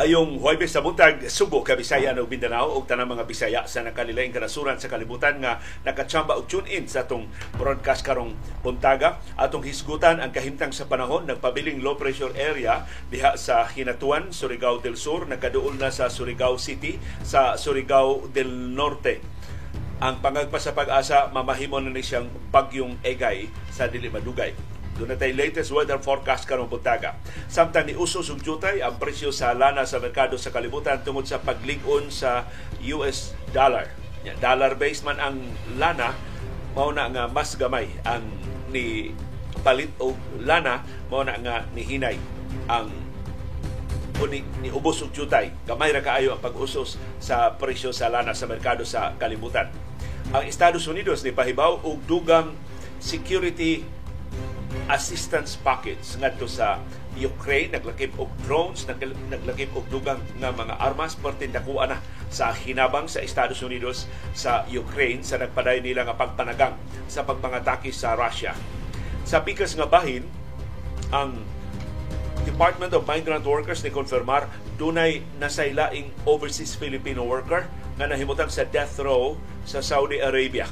Ayong Huwebes sa buntag, Subo, Kabisaya ug Mindanao ug tanang mga Bisaya sa nakalilaing kanasuran sa kalibutan nga nakatsamba og tune in sa atong broadcast karong buntaga. Atong hisgutan ang kahimtang sa panahon nagpabiling low pressure area diha sa Hinatuan, Surigao del Sur, nakaduol na sa Surigao City, sa Surigao del Norte. Ang pangagpa sa pag-asa mamahimo na ni siyang bagyong Egay sa dili madugay doon tayo latest weather forecast karong buntaga. Samtang ni uso sug jutay ang presyo sa lana sa merkado sa kalibutan tungod sa paglig-on sa US dollar. Dollar based man ang lana mao na nga mas gamay ang ni palit og lana mao na nga ni hinay ang o ni, ni ubos og jutay. Gamay ra kaayo ang pag-usos sa presyo sa lana sa merkado sa kalibutan. Ang Estados Unidos ni pahibaw og dugang security assistance package ngadto sa Ukraine. Naglakip og drones naglakip og dugang nga mga armas. Parte dakuha na sa hinabang sa Estados Unidos sa Ukraine sa nagpaday nila nga pagpanagang sa pagpangatake sa Russia. Sa pikas nga bahin ang Department of Migrant Workers ni konfirmar dunay nasaylaing overseas Filipino worker nga nahimutang sa death row sa Saudi Arabia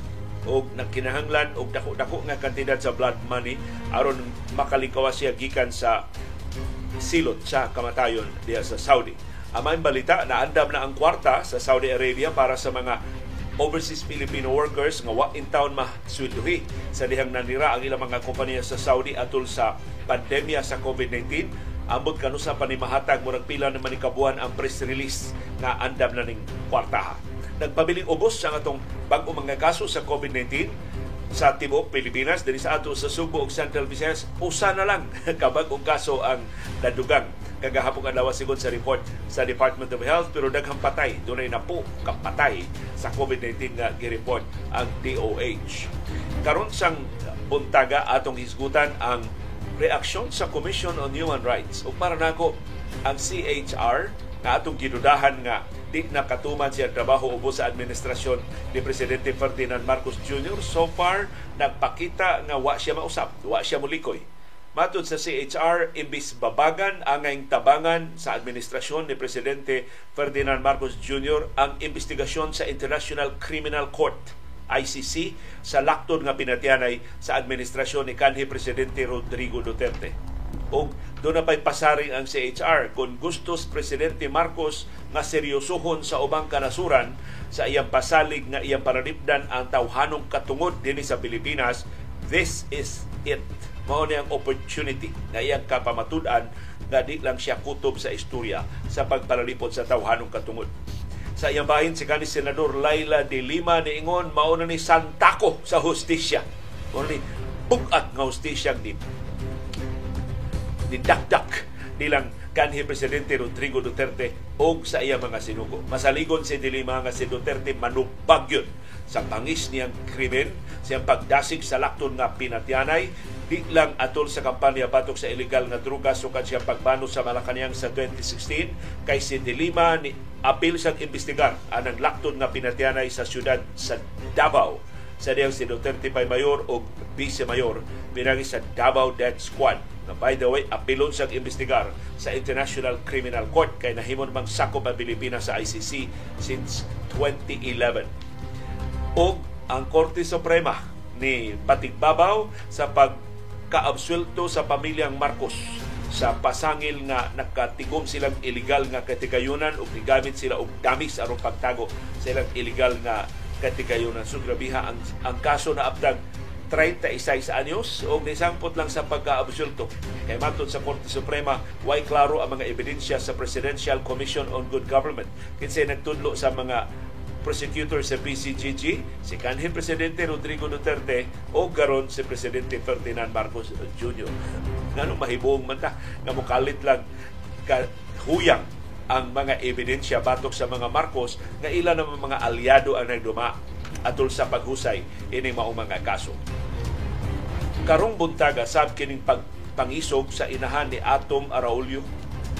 og nagkinahanglan og dako-dako nga kantidad sa blood money aron makalikawas siya gikan sa silot sa kamatayon diya sa Saudi. Amay balita na andam na ang kwarta sa Saudi Arabia para sa mga overseas Filipino workers nga wa in town masweldohi sa dihang nanira ang ilang mga kompanya sa Saudi atol sa pandemya sa COVID-19 ambot kanusa pa ni murag pila naman ni kabuhan ang press release nga andam na ning kwartaha nagpabiling ubos sa atong bag-o mga kaso sa COVID-19 sa tibuok Pilipinas. Diri sa ato sa Subo ug Central Visayas usa na lang kabag og kaso ang nadugang. Kagahapon adlaw sigod sa report sa Department of Health pero daghang patay. Dunay na po kapatay sa COVID-19 nga gi-report ang DOH karon sang buntaga atong hisgutan ang reaksyon sa Commission on Human Rights. Ug para nako ang CHR nga atong gidudahan nga di nakatuman siya trabaho ubos sa administrasyon ni Presidente Ferdinand Marcos Jr. So far, nagpakita nga wa siya mausap, wa siya mulikoy. Matod sa CHR, imbis babagan ang tabangan sa administrasyon ni Presidente Ferdinand Marcos Jr. ang investigasyon sa International Criminal Court ICC sa laktod nga pinatianay sa administrasyon ni kanhi Presidente Rodrigo Duterte o doon na pa'y pasaring ang CHR kung gustos Presidente Marcos nga seryosohon sa ubang kanasuran sa iyang pasalig nga iyang paranipdan ang tawhanong katungod dinhi sa Pilipinas, this is it. Mao ni ang opportunity na iyang kapamatud-an nga di lang siya kutob sa istorya sa pagpalalipod sa tawhanong katungod. Sa iyang bahin si kanis Senador Laila de Lima ni Ingon mao na ni santako sa hustisya. Mao ni bugat nga hustisya ni nidakdak nilang kanhi Presidente Rodrigo Duterte og sa iya mga sinugo. Masaligon si Dilima nga si Duterte manubag yun sa pangis niyang krimen, siyang pagdasig sa lakton nga pinatyanay, di lang atol sa kampanya batok sa illegal nga droga sukad siyang pagbano sa Malacanang sa 2016 kay si Dilima ni apil siyang imbestigar anang lakton nga pinatyanay sa syudad sa Davao sa diyang si Duterte pay mayor o vice mayor pinagi sa Davao Death Squad na by the way, apilon siyang investigar sa International Criminal Court kay nahimon mang sakop ang Pilipinas sa ICC since 2011. O ang Korte Suprema ni Patigbabaw sa pagkaabsulto sa pamilyang Marcos sa pasangil nga nakatigom silang illegal nga katigayunan ug gigamit sila og damis aron pagtago sa ilang illegal nga katigayunan. So grabiha ang, ang kaso na abdag 36 anyos o nisampot lang sa pagka-absulto. Kay matod sa Korte Suprema, way klaro ang mga ebidensya sa Presidential Commission on Good Government. Kinsay nagtudlo sa mga prosecutor sa PCGG, si kanhin Presidente Rodrigo Duterte o garon si Presidente Ferdinand Marcos Jr. Ngano mahibuong man ta nga mukalit lang ka huyang ang mga ebidensya batok sa mga Marcos nga ilan ng mga aliado ang nagduma atol sa paghusay ining mao mga kaso. Karong buntaga sab kining pagpangisog sa inahan ni Atom Araulio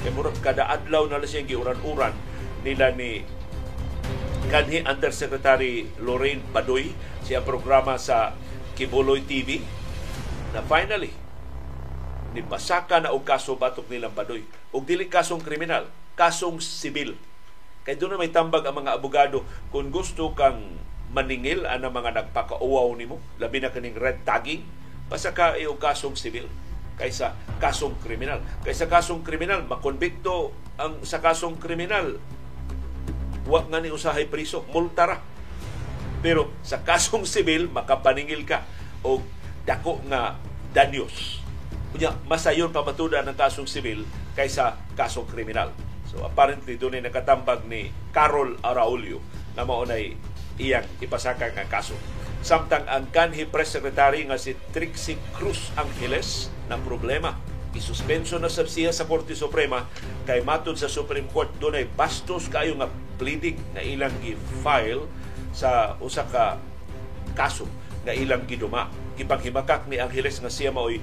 kay murag kada adlaw na lang siyang giuran-uran nila ni kanhi Undersecretary Lorraine Badoy siya programa sa Kibuloy TV na finally nibasaka na og kaso batok nilang Badoy og dili kasong kriminal kasong sibil. Kay doon na may tambag ang mga abogado kung gusto kang maningil ang mga nagpakauwaw nimo, labi na kaning red tagging, basta ka iyo kasong sibil kaysa kasong kriminal. Kaysa kasong kriminal, makonbikto ang sa kasong kriminal, wa nga ni usahay priso, multara. Pero sa kasong sibil, makapaningil ka o dako nga danyos. Kunya, masayon pamatuda ng kasong sibil kaysa kasong kriminal. So apparently doon ay nakatambag ni Carol Araulio na maunay iyang ipasaka nga kaso. Samtang ang kanhi press secretary nga si Trixie Cruz Angeles ng problema. Isuspenso na sab siya sa Korte Suprema kay matod sa Supreme Court dunay bastos kayo nga pleading na ilang gi-file sa usa ka kaso nga ilang giduma. Gipanghimakak ni Angeles nga siya maoy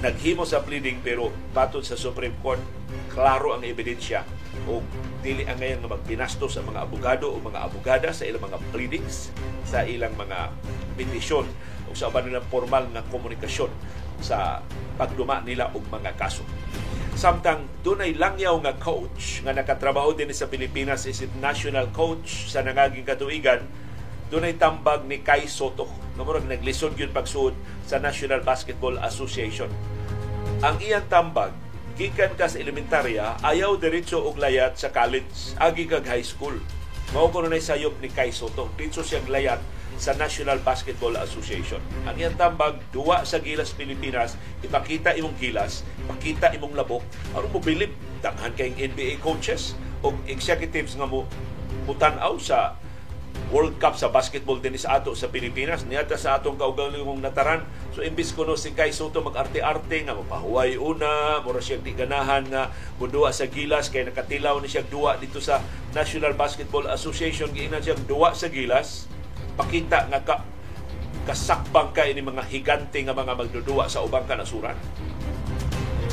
naghimo sa pleading pero patod sa Supreme Court klaro ang ebidensya o dili ang ngayon nga magbinastos sa mga abogado o mga abogada sa ilang mga pleadings, sa ilang mga petisyon o sa uban nilang formal nga komunikasyon sa pagduma nila og mga kaso. Samtang dunay langyaw nga coach nga nakatrabaho din sa Pilipinas isip national coach sa nangaging katuigan dunay tambag ni Kai Soto nga murag naglisod gyud pagsuod sa National Basketball Association. Ang iyang tambag gikan ka sa elementarya ayaw diretso og layat sa college agi kag high school mao kuno nay sayop ni Kai Soto dito siyang layat sa National Basketball Association. Ang iyang tambag, duwa sa Gilas Pilipinas, ipakita imong gilas, ipakita imong labok, aron mo bilib, daghan kayong NBA coaches o executives nga mo mutanaw sa World Cup sa basketball din sa ato sa Pilipinas. Niya sa atong kaugalingong nataran. So imbis kuno si Kai Soto mag-arte-arte nga mapahuway una mura siya di ganahan nga mudua sa gilas kay nakatilaw ni siya duwa dito sa National Basketball Association. Giingnan siya duwa sa gilas. Pakita nga ka kasakbang ka ini mga higante nga mga magdudua sa ubang kanasuran.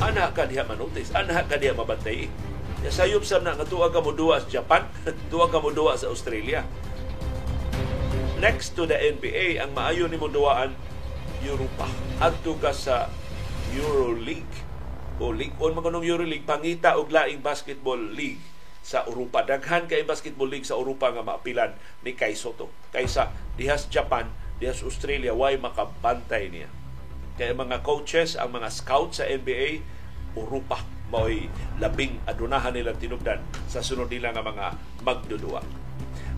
Ana ka diha manotis ana ka diha mabantay. Ya sayop sa na nga tuwa ka mo duwa sa Japan, tuwa ka mo duwa sa Australia next to the NBA, ang maayo ni mo duwaan, Europa. Adto ka sa EuroLeague o League on magunong EuroLeague pangita og laing basketball league sa Europa. Daghan kay basketball league sa Europa nga maapilan ni Kai Soto. Kaysa dihas Japan, dihas Australia, why makabantay niya. Kaya mga coaches, ang mga scouts sa NBA, Europa mao'y labing adunahan nila tinubdan sa sunod nila nga mga magdudua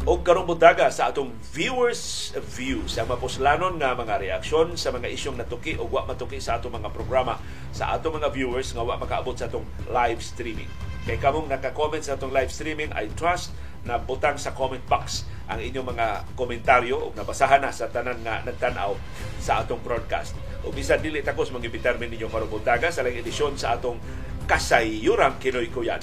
o karong buntaga sa atong viewers views ang mapuslanon nga mga reaksyon sa mga isyong natuki o wa matuki sa atong mga programa sa atong mga viewers nga wa makaabot sa atong live streaming. Kay kamong naka-comment sa atong live streaming, I trust na butang sa comment box ang inyong mga komentaryo o nabasahan na sa tanan nga nagtanaw sa atong broadcast. O bisan dili takos mangibitar ninyo karong buntaga sa lang edisyon sa atong kasayuran Kinoy Kuyan.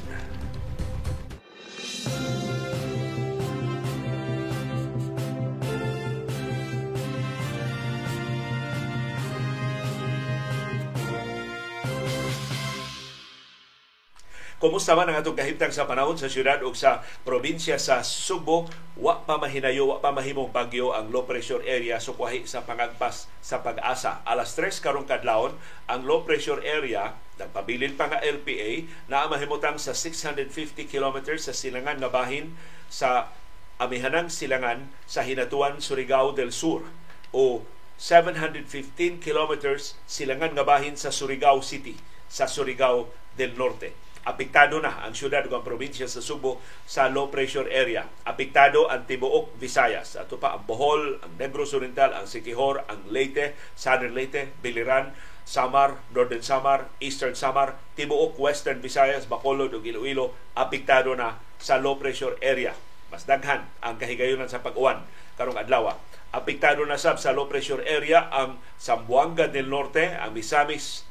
Kumusta man ang atong kahimtang sa panahon sa syudad o sa probinsya sa Subo? Wa pa mahinayo, wa pa mahimong bagyo ang low pressure area sukwahi sa pangagpas sa pag-asa. Alas 3 karong kadlawon, ang low pressure area nagpabilin pa nga LPA na mahimutang sa 650 kilometers sa silangan nga bahin sa amihanang silangan sa Hinatuan, Surigao del Sur o 715 kilometers silangan nga bahin sa Surigao City sa Surigao del Norte apektado na ang syudad ug ang probinsya sa Subo sa low pressure area. Apektado ang tibuok Visayas. Ato pa ang Bohol, ang Negros Oriental, ang Siquijor, ang Leyte, Southern Leyte, Biliran, Samar, Northern Samar, Eastern Samar, tibuok Western Visayas, Bacolod ug Iloilo apektado na sa low pressure area. Mas daghan ang kahigayonan sa pag-uwan karong adlaw. Apektado na sab sa low pressure area ang Zamboanga del Norte, ang Misamis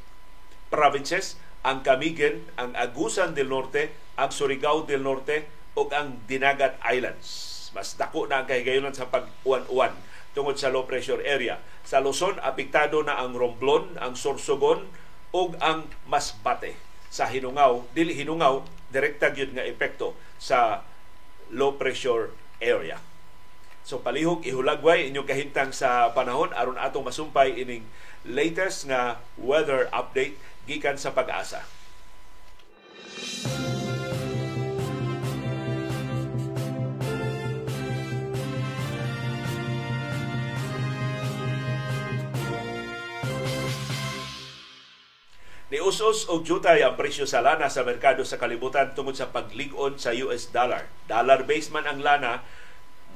provinces, ang Camiguin, ang Agusan del Norte, ang Surigao del Norte ug ang Dinagat Islands. Mas dako na ang kahigayonan sa pag-uwan-uwan tungod sa low pressure area. Sa Luzon, apektado na ang Romblon, ang Sorsogon ug ang Masbate. Sa Hinungaw, dili Hinungaw, direkta gyud nga epekto sa low pressure area. So palihog ihulagway inyong kahintang sa panahon aron atong masumpay ining latest nga weather update gikan sa pag-asa. Niusos og jutay ang presyo sa lana sa merkado sa kalibutan tungod sa pagligon sa US dollar. Dollar-based man ang lana,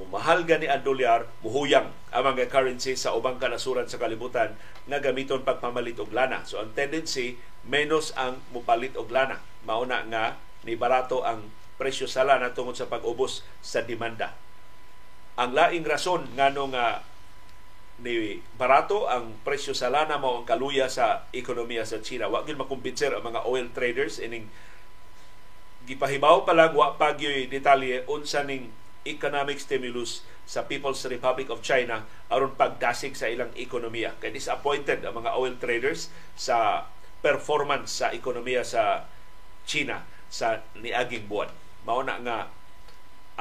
mumahal gani ang dolyar, muhuyang ang mga currency sa ubang kanasuran sa kalibutan nga gamiton pagpamalit og lana. So ang tendency menos ang mupalit og lana. Mauna nga ni barato ang presyo sa lana tungod sa pag-ubos sa demanda. Ang laing rason ngano nga ni barato ang presyo sa lana mao ang kaluya sa ekonomiya sa China. Wa gyud makumbinser ang mga oil traders ining gipahibaw pa lang wa pa detalye unsa ning economic stimulus sa People's Republic of China aron pagdasig sa ilang ekonomiya. Kay disappointed ang mga oil traders sa performance sa ekonomiya sa China sa niaging buwan. Mao na nga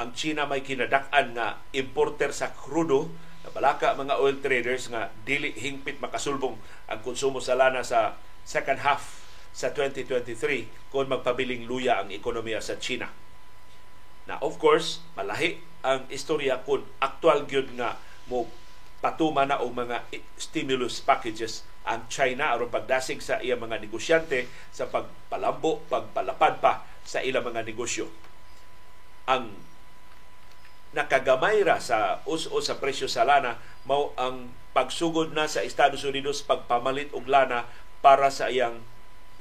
ang China may kinadak-an nga importer sa krudo Nabalaka mga oil traders nga dili hingpit makasulbong ang konsumo sa lana sa second half sa 2023 kung magpabiling luya ang ekonomiya sa China. Na of course, malahi ang istorya kung actual gyud nga mo patuma na og mga stimulus packages ang China aron pagdasig sa iya mga negosyante sa pagpalambo, pagpalapad pa sa ilang mga negosyo. Ang nakagamay ra sa us-us sa presyo sa lana mao ang pagsugod na sa Estados Unidos pagpamalit og lana para sa iyang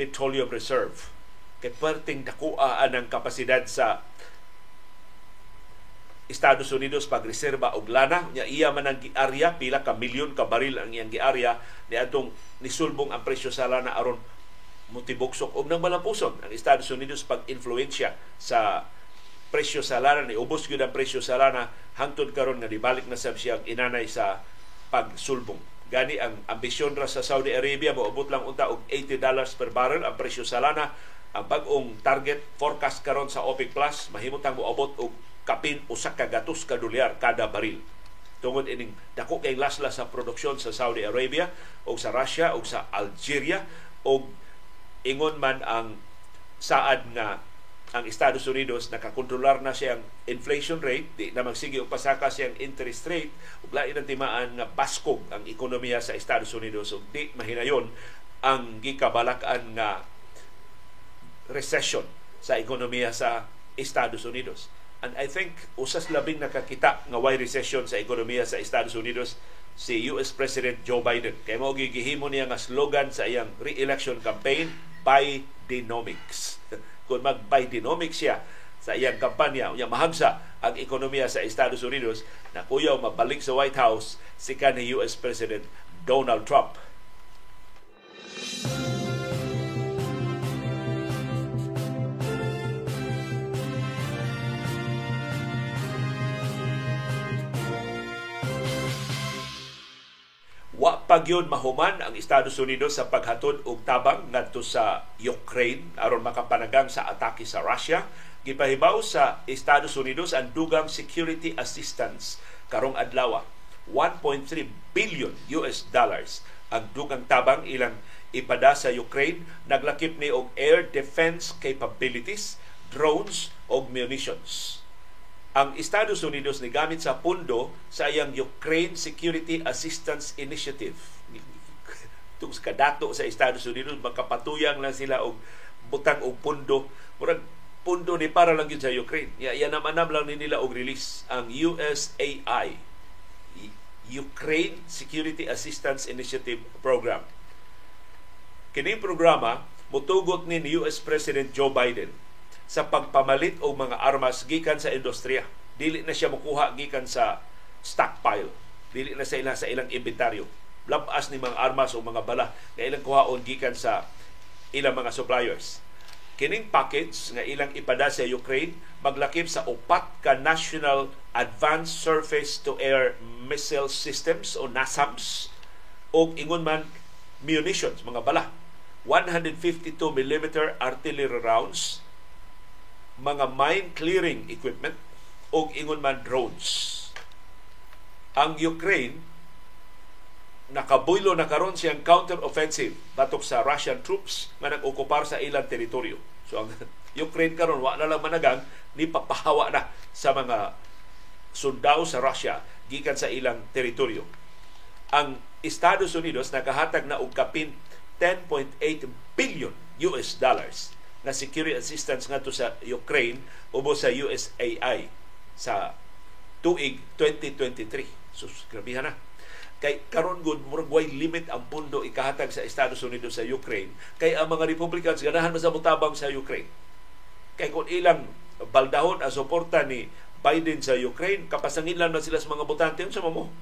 petroleum reserve. Kay perting dakuaan ang kapasidad sa Estados Unidos pagreserba og lana. Nya iya man ang giarya. Pila ka milyon ka baril ang iyang giarya. Ni atong nisulbong ang presyo sa lana aron mutiboksok og nang malapuson ang Estados Unidos pag influensya sa presyo sa lana. Ni ubos gyud ang presyo sa lana. Hangtod karon nga dibalik na sab siya inanay sa pagsulbong. Gani ang ambisyon ra sa Saudi Arabia moabot lang unta og 80 dollars per barrel ang presyo sa lana. Ang bag-ong target forecast karon sa OPEC Plus mahimutang moabot og kapin usa ka gatos ka kada baril tungod ining dako kay lasla sa produksyon sa Saudi Arabia o sa Russia o sa Algeria o ingon man ang saad nga ang Estados Unidos nakakontrolar na siyang inflation rate, di na magsige og pasaka siyang interest rate, ug lain ang timaan nga baskog ang ekonomiya sa Estados Unidos ug di mahinayon ang gikabalakan nga recession sa ekonomiya sa Estados Unidos. And I think usas labing nakakita nga why recession sa ekonomiya sa Estados Unidos si US President Joe Biden. Kay mao gigihimo niya nga slogan sa iyang re-election campaign, Bidenomics kung mag-Bidenomics siya sa iyang kampanya, unya mahagsa ang ekonomiya sa Estados Unidos na kuyaw mabalik sa White House si kanhi US President Donald Trump. Wa pa mahuman ang Estados Unidos sa paghatod og tabang ngadto sa Ukraine aron makapanagang sa atake sa Russia. Gipahibaw sa Estados Unidos ang dugang security assistance karong adlaw 1.3 billion US dollars ang dugang tabang ilang ipada sa Ukraine naglakip ni og air defense capabilities, drones og munitions ang Estados Unidos ni gamit sa pundo sa iyang Ukraine Security Assistance Initiative. Itong kadato sa Estados Unidos, makapatuyang lang sila og butang og pundo. Murag pundo ni para lang yun sa Ukraine. Ya, yan naman lang ni nila og release ang USAI, Ukraine Security Assistance Initiative Program. Kining programa mutugot ni US President Joe Biden sa pagpamalit og mga armas gikan sa industriya. Dili na siya mukuha gikan sa stockpile. Dili na sa ilang sa ilang inventaryo. Labas ni mga armas o mga bala nga ilang kuhaon gikan sa ilang mga suppliers. Kining package nga ilang ipada sa Ukraine maglakip sa upat ka National Advanced Surface to Air Missile Systems o NASAMS o ingon man munitions, mga bala. 152 mm artillery rounds mga mine clearing equipment o ingon man drones. Ang Ukraine nakabuylo na karon siyang counter-offensive batok sa Russian troops nga nag-okupar sa ilang teritoryo. So ang Ukraine karon wa na lang managang ni papahawa na sa mga sundao sa Russia gikan sa ilang teritoryo. Ang Estados Unidos nakahatag na og kapin 10.8 billion US dollars na security assistance ngadto sa Ukraine ubo sa USAI sa tuig 2023. Sus, grabihan na. Kay karon gud murag way limit ang pundo ikahatag sa Estados Unidos sa Ukraine kay ang mga Republicans ganahan sa mutabang sa Ukraine. Kay kung ilang baldahon ang suporta ni Biden sa Ukraine, kapasangilan man sila sa mga botante, sa mo?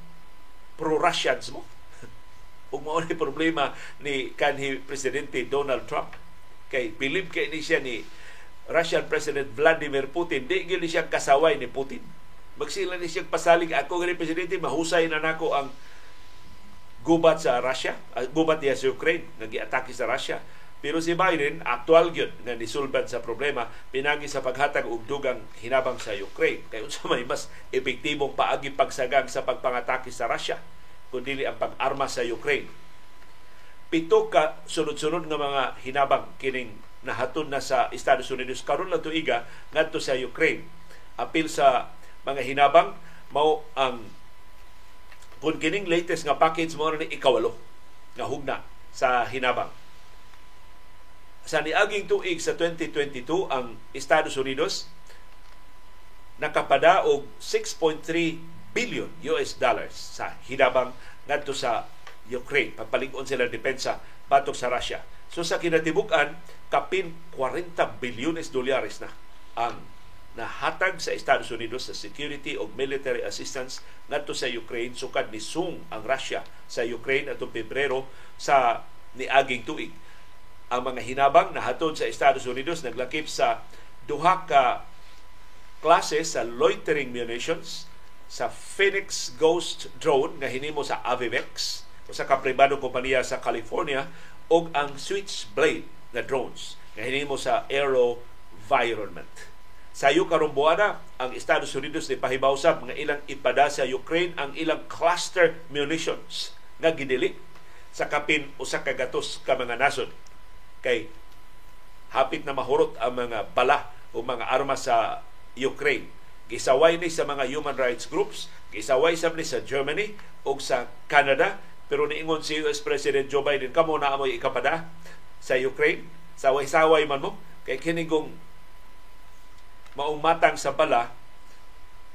Pro-Russians mo? Ug mao ni problema ni kanhi presidente Donald Trump. Kay believe kay ni siya ni Russian President Vladimir Putin, di gyud siya kasaway ni Putin. Magsila ni siya pasalig ako gani presidente mahusay na nako ang gubat sa Russia, uh, gubat niya sa Ukraine, nag-atake sa Russia. Pero si Biden, actual gyud nga nisulban sa problema, pinagi sa paghatag og dugang hinabang sa Ukraine. Kay unsa may mas epektibong paagi pagsagang sa pagpangatake sa Russia kundi ang pag-arma sa Ukraine. Pito ka sunod-sunod nga mga hinabang kining nahatod na sa Estados Unidos karon lang tuiga ngadto sa Ukraine. Apil sa mga hinabang mao ang kung kining latest nga package mo ni ikawalo nga hugna sa hinabang. Sa niaging tuig sa 2022 ang Estados Unidos nakapada og 6.3 billion US dollars sa hinabang ngadto sa Ukraine. Pagpalig-on sila depensa batok sa Russia. So sa kinatibuk-an, kapin 40 bilyones dolyares na ang nahatag sa Estados Unidos sa security o military assistance ngadto sa Ukraine sukad ni sung ang Russia sa Ukraine atong Pebrero sa niaging tuig. Ang mga hinabang nahatod sa Estados Unidos naglakip sa duha ka klase sa loitering munitions sa Phoenix Ghost drone nga hinimo sa Avivex sa ka pribadong kompanya sa California og ang Switchblade na drones nga hinimo sa Aero Environment Sayo karong buwana ang Estados Unidos ni pahibawsab nga ilang ipada sa Ukraine ang ilang cluster munitions nga gidili sa kapin usa ka gatos ka mga nasod kay hapit na mahurot ang mga bala o mga armas sa Ukraine. Gisaway ni sa mga human rights groups, gisaway sa ni sa Germany o sa Canada, pero niingon si US President Joe Biden, kamo na amoy ikapada sa Ukraine, saway-saway man mo, kay kinigong matang sa bala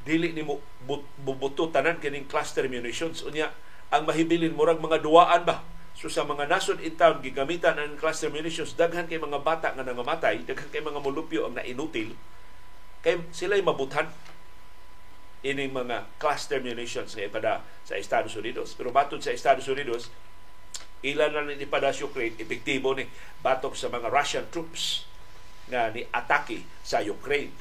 dili ni mo bubuto tanan kining cluster munitions. Unya ang mahibilin murag mga duwaan ba? So sa mga nasod in town gigamitan ang cluster munitions daghan kay mga bata nga nangamatay daghan kay mga mulupyo ang nainutil kay sila mabuthan ining mga cluster munitions nga ipada sa Estados Unidos. Pero batud sa Estados Unidos ilan na ni ipada sa Ukraine epektibo ni batok sa mga Russian troops nga ni atake sa Ukraine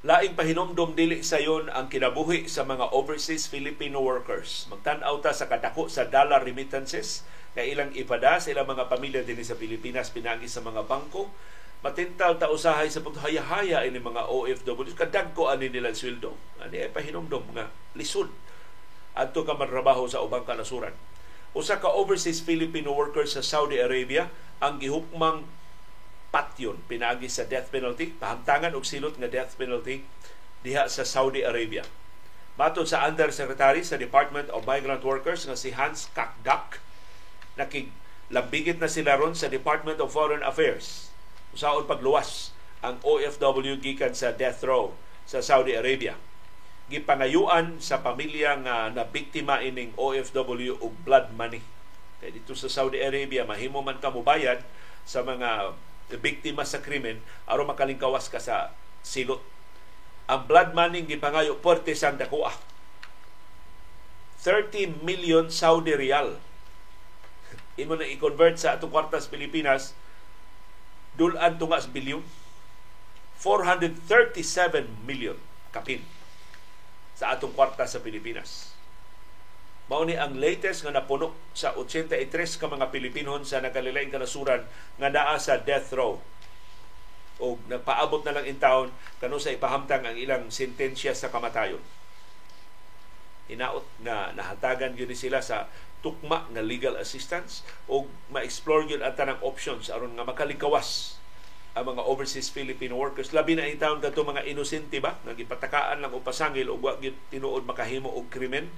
Laing pahinomdom dili sayon ang kinabuhi sa mga overseas Filipino workers. Magtan-aw ta sa kadako sa dollar remittances na ilang ipada sa ilang mga pamilya dinhi sa Pilipinas pinagi sa mga bangko. Matintal ta usahay sa paghaya-haya ini mga OFW kadagko ani nila sweldo. Ani ay pahinomdom nga lisod. Adto ka manrabaho sa ubang kanasuran. Usa ka overseas Filipino workers sa Saudi Arabia ang gihukmang patyon pinagi sa death penalty pahamtangan og silot nga death penalty diha sa Saudi Arabia Matod sa Undersecretary sa Department of Migrant Workers nga si Hans Kakdak nakig labigit na sila ron sa Department of Foreign Affairs usaon pagluwas ang OFW gikan sa death row sa Saudi Arabia. Gipangayuan sa pamilya nga nabiktima ining OFW og blood money. Kaya dito sa Saudi Arabia, mahimo man ka mubayad sa mga biktima sa krimen aron makalingkawas ka sa silot. Ang blood money gipangayo porte sang dakuha. 30 million Saudi Riyal. Imo na i-convert sa atong kwartas Pilipinas, dulan tunga bilyon 437 million kapin sa atong kwarta sa Pilipinas. Mao ni ang latest nga napuno sa 83 ka mga Pilipinon sa nakalilaing kanasuran nga naa sa death row. O nagpaabot na lang in town kano sa ipahamtang ang ilang sentensya sa kamatayon. hinaot na nahatagan gyud sila sa tukma nga legal assistance o ma-explore gyud ang tanang options aron nga makalikawas ang mga overseas Filipino workers. Labi na itawon kadto mga inosente ba? Nga gipatakaan lang o pasangil o wa gyud tinuod makahimo og krimen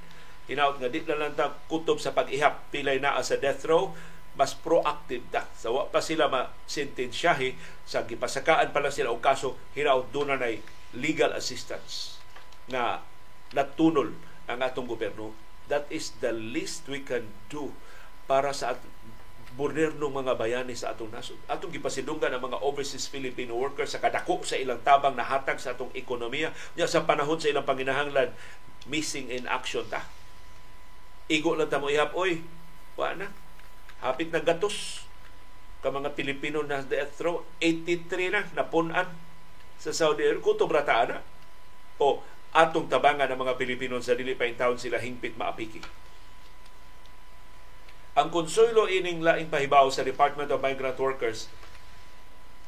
hinaot nga di na lang ta kutob sa pag-ihap pilay naa sa death row mas proactive ta sa wa pa sila ma-sentensyahe sa gipasakaan pa lang sila og kaso hinaot do na legal assistance na natunol ang atong gobyerno that is the least we can do para sa at moderno mga bayani sa atong nasod. Atong gipasidunggan ang mga overseas Filipino workers sa kadako sa ilang tabang nahatag sa atong ekonomiya. Nya sa panahon sa ilang panginahanglan, missing in action ta. Igo lang ta mo ihap, oy, wa na. Hapit na gatos ka mga Pilipino na death row, 83 na napunan sa Saudi Arabia. Kutob rata na. O atong tabangan ng mga Pilipino sa dili pa taon sila hingpit maapiki ang konsuelo ining laing pahibaw sa Department of Migrant Workers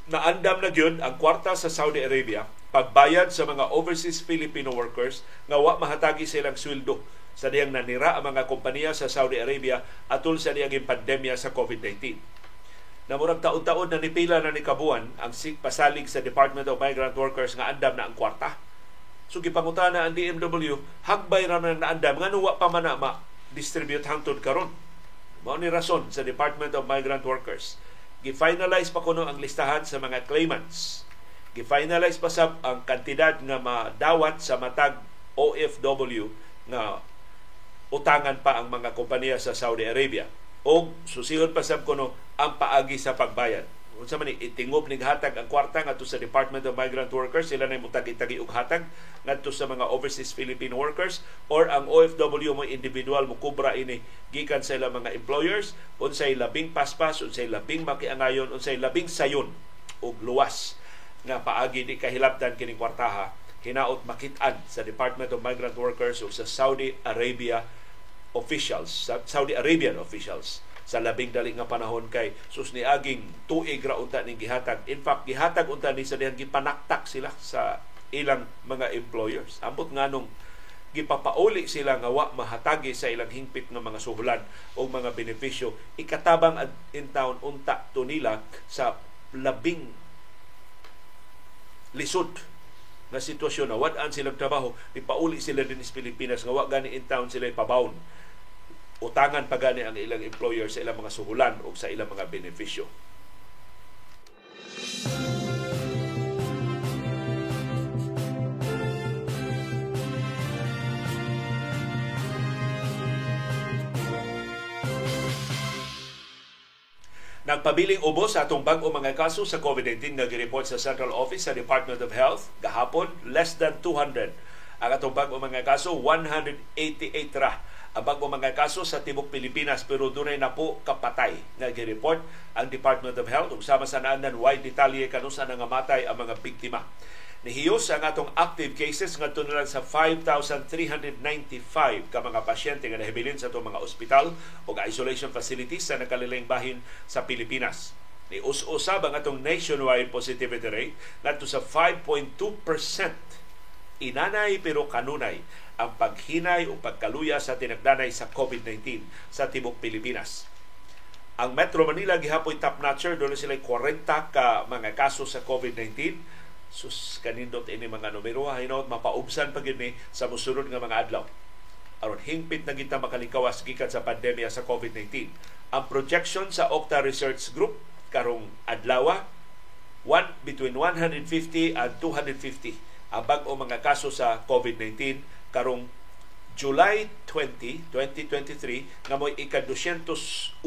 na andam na gyud ang kwarta sa Saudi Arabia pagbayad sa mga overseas Filipino workers nga wa mahatagi silang sweldo sa diyang nanira ang mga kompanya sa Saudi Arabia atol sa diyang pandemya sa COVID-19. Na murag taon-taon na nipila na ni Kabuan ang pasalig sa Department of Migrant Workers nga andam na ang kwarta. So gipangutana ang DMW, hagbay ra na naandam nga wa pa man ma distribute hangtod karon mao ni rason sa Department of Migrant Workers. Gi-finalize pa kuno ang listahan sa mga claimants. Gi-finalize pa sab ang kantidad nga madawat sa matag OFW nga utangan pa ang mga kompanya sa Saudi Arabia. O susihon pa sab kuno ang paagi sa pagbayad. Unsa man itingob ning hatag ang kwarta ngadto sa Department of Migrant Workers. Sila na mutagi-tagi og hatag ngadto sa mga overseas Filipino workers. Or ang OFW mo individual mo kubra ini gikan sa ilang mga employers. Unsay labing paspas unsay labing makiangayon unsay labing sayon og luwas nga paagi di kahilabtan kining kwartaha. Hinaot makit-an sa Department of Migrant Workers o sa Saudi Arabia officials sa Saudi Arabian officials sa labing dali nga panahon kay sus ni aging tuig ra unta ning gihatag. In fact gihatag unta ni sa dihang gipanaktak sila sa ilang mga employers. Ambot nganong gipapauli sila nga wa mahatagi sa ilang hingpit nga mga suhulan o mga benepisyo ikatabang in town unta to nila sa labing lisod nga sitwasyon. Na wad-an silang trabaho ipauli sila din sa Pilipinas nga wa gani in town sila ipabawn utangan pa gani ang ilang employer sa ilang mga suhulan o sa ilang mga benepisyo. Nagpabiling ubos sa atong bag-o mga kaso sa COVID-19 nga gireport sa Central Office sa Department of Health gahapon less than 200 ang atong bag-o mga kaso 188 ra ang bago mga kaso sa tibok Pilipinas pero dunay na po kapatay nga gi-report ang Department of Health ug sa naanan wide detalye kanusa nga matay ang mga biktima. Nihiyos ang atong active cases ngadto na lang sa 5,395 ka mga pasyente nga nahibilin sa atong mga ospital o isolation facilities sa nakalilang bahin sa Pilipinas. Ni us-usab ang atong nationwide positivity rate ngadto sa 5.2% inanay pero kanunay ang paghinay o pagkaluya sa tinagdanay sa COVID-19 sa tibok Pilipinas. Ang Metro Manila gihapoy top notcher doon sila 40 ka mga kaso sa COVID-19 sus kanindot ini mga numero hinot mapaubsan pa gid ni sa mosunod nga mga adlaw. Aron hingpit na kita makalikawas gikan sa pandemya sa COVID-19 ang projection sa Octa Research Group karong adlaw one between 150 and 250 ang bag-o mga kaso sa COVID-19 karong July 20, 2023 nga mo'y ika-201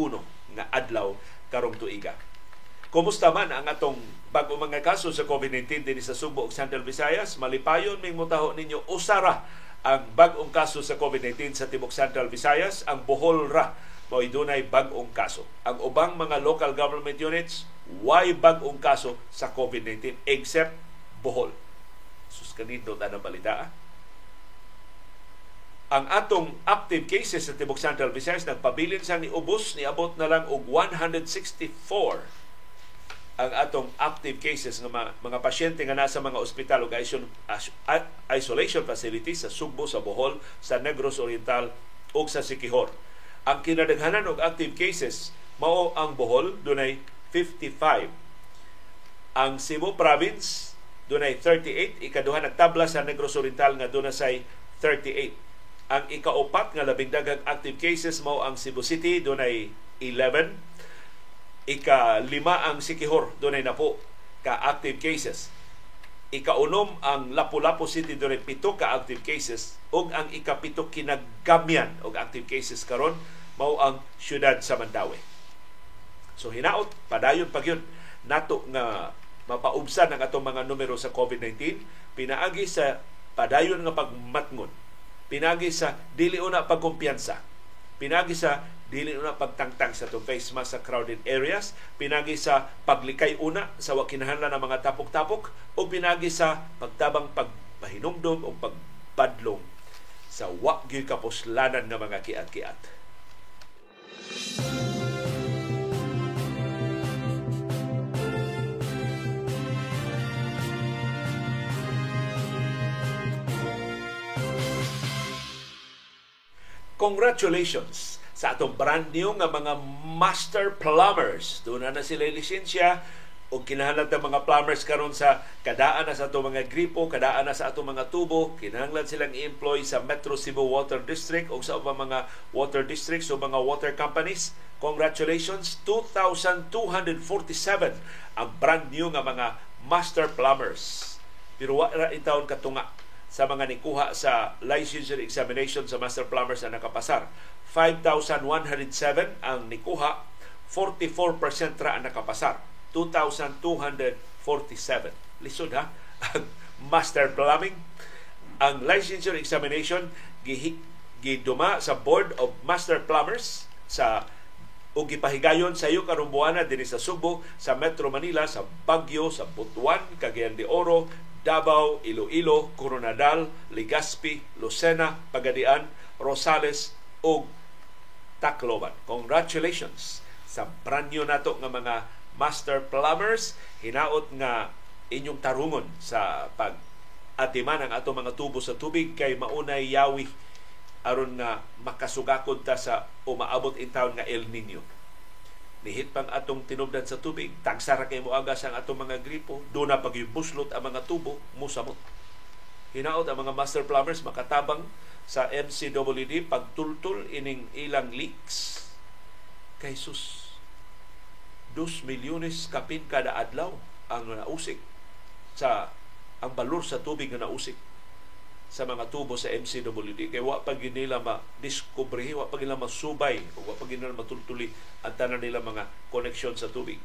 nga adlaw karong tuiga. Kumusta man ang atong bago mga kaso sa COVID-19 din sa Subo ug Central Visayas? Malipayon ming mutaho ninyo usara ang bagong kaso sa COVID-19 sa Tibok Central Visayas, ang Bohol ra mo'y dunay bagong kaso. Ang ubang mga local government units, why bagong kaso sa COVID-19 except Bohol. Sus kanito na balita. Ah? Ang atong active cases sa Tibok Central Visayas nagpabilin sa ni ubos ni abot na lang og 164 ang atong active cases ng mga, mga pasyente nga nasa mga ospital o isolation facilities sa Sugbo, sa Bohol, sa Negros Oriental o sa Sikihor. Ang kinadaghanan og active cases mao ang Bohol dunay 55. Ang Cebu province dunay 38, ikaduha nagtabla sa Negros Oriental nga dunay 38. Ang ikaupat nga labing daghang active cases mao ang Cebu City dunay 11 Ika-lima ang Sikihor, doon na po ka-active cases. Ika-unom ang Lapu-Lapu City, doon pito ka-active cases. ug ang ikapito kinagamyan og active cases karon mao ang syudad sa Mandawi. So hinaot, padayon pag yun, nato nga mapaubsan ang atong mga numero sa COVID-19, pinaagi sa padayon nga pagmatngon, pinagi sa dili una pagkumpiyansa, pinagi sa dili una pagtangtang sa to face mask sa crowded areas. Pinagi sa paglikay una sa wa kinahanglan ng mga tapok-tapok. O pinagi sa pagtabang pagpahinumdom o pagpadlong sa wa gyud kapuslanan nga mga kiat-kiat. Congratulations sa atong brand new nga mga master plumbers. Doon na, na sila lisensya o kinahanglan ta mga plumbers karon sa kadaan na sa ato mga gripo, kadaan na sa ato mga tubo, kinahanglan silang i-employ sa Metro Cebu Water District o sa ubang mga water districts o mga water companies. Congratulations, 2,247 ang brand new nga mga master plumbers. Pero wala itaon katunga sa mga nikuha sa licensure examination sa master plumbers na nakapasar. 5,107 ang nikuha, 44% ra ang nakapasar. 2,247. Lisod ha? Ang master plumbing. Ang licensure examination giduma sa Board of Master Plumbers sa o gipahigayon sa iyo karong buwana dinhi sa Subo, sa Metro Manila, sa Baguio, sa Butuan, Cagayan de Oro, Davao, Iloilo, Coronadal, Legazpi, Lucena, Pagadian, Rosales ug Tacloban. Congratulations sa pranyo nato nga mga master plumbers. Hinaot nga inyong tarungon sa pag atiman ang ato mga tubo sa tubig kay maunay yawi aron nga makasugakod ta sa umaabot in town nga El Nino. Nihit pang atong tinubdan sa tubig, tagsara kay mo agas ang atong mga gripo, do na pag buslot ang mga tubo, musamot. Hinaot ang mga master plumbers makatabang sa MCWD pagtultul ining ilang leaks kay sus 2 milyones kapin kada adlaw ang nausik sa ang balor sa tubig nga nausik sa mga tubo sa MCWD kay wa pa nila ma-discover wa pa nila masubay o wa pa nila matultuli ang tanan nila mga koneksyon sa tubig.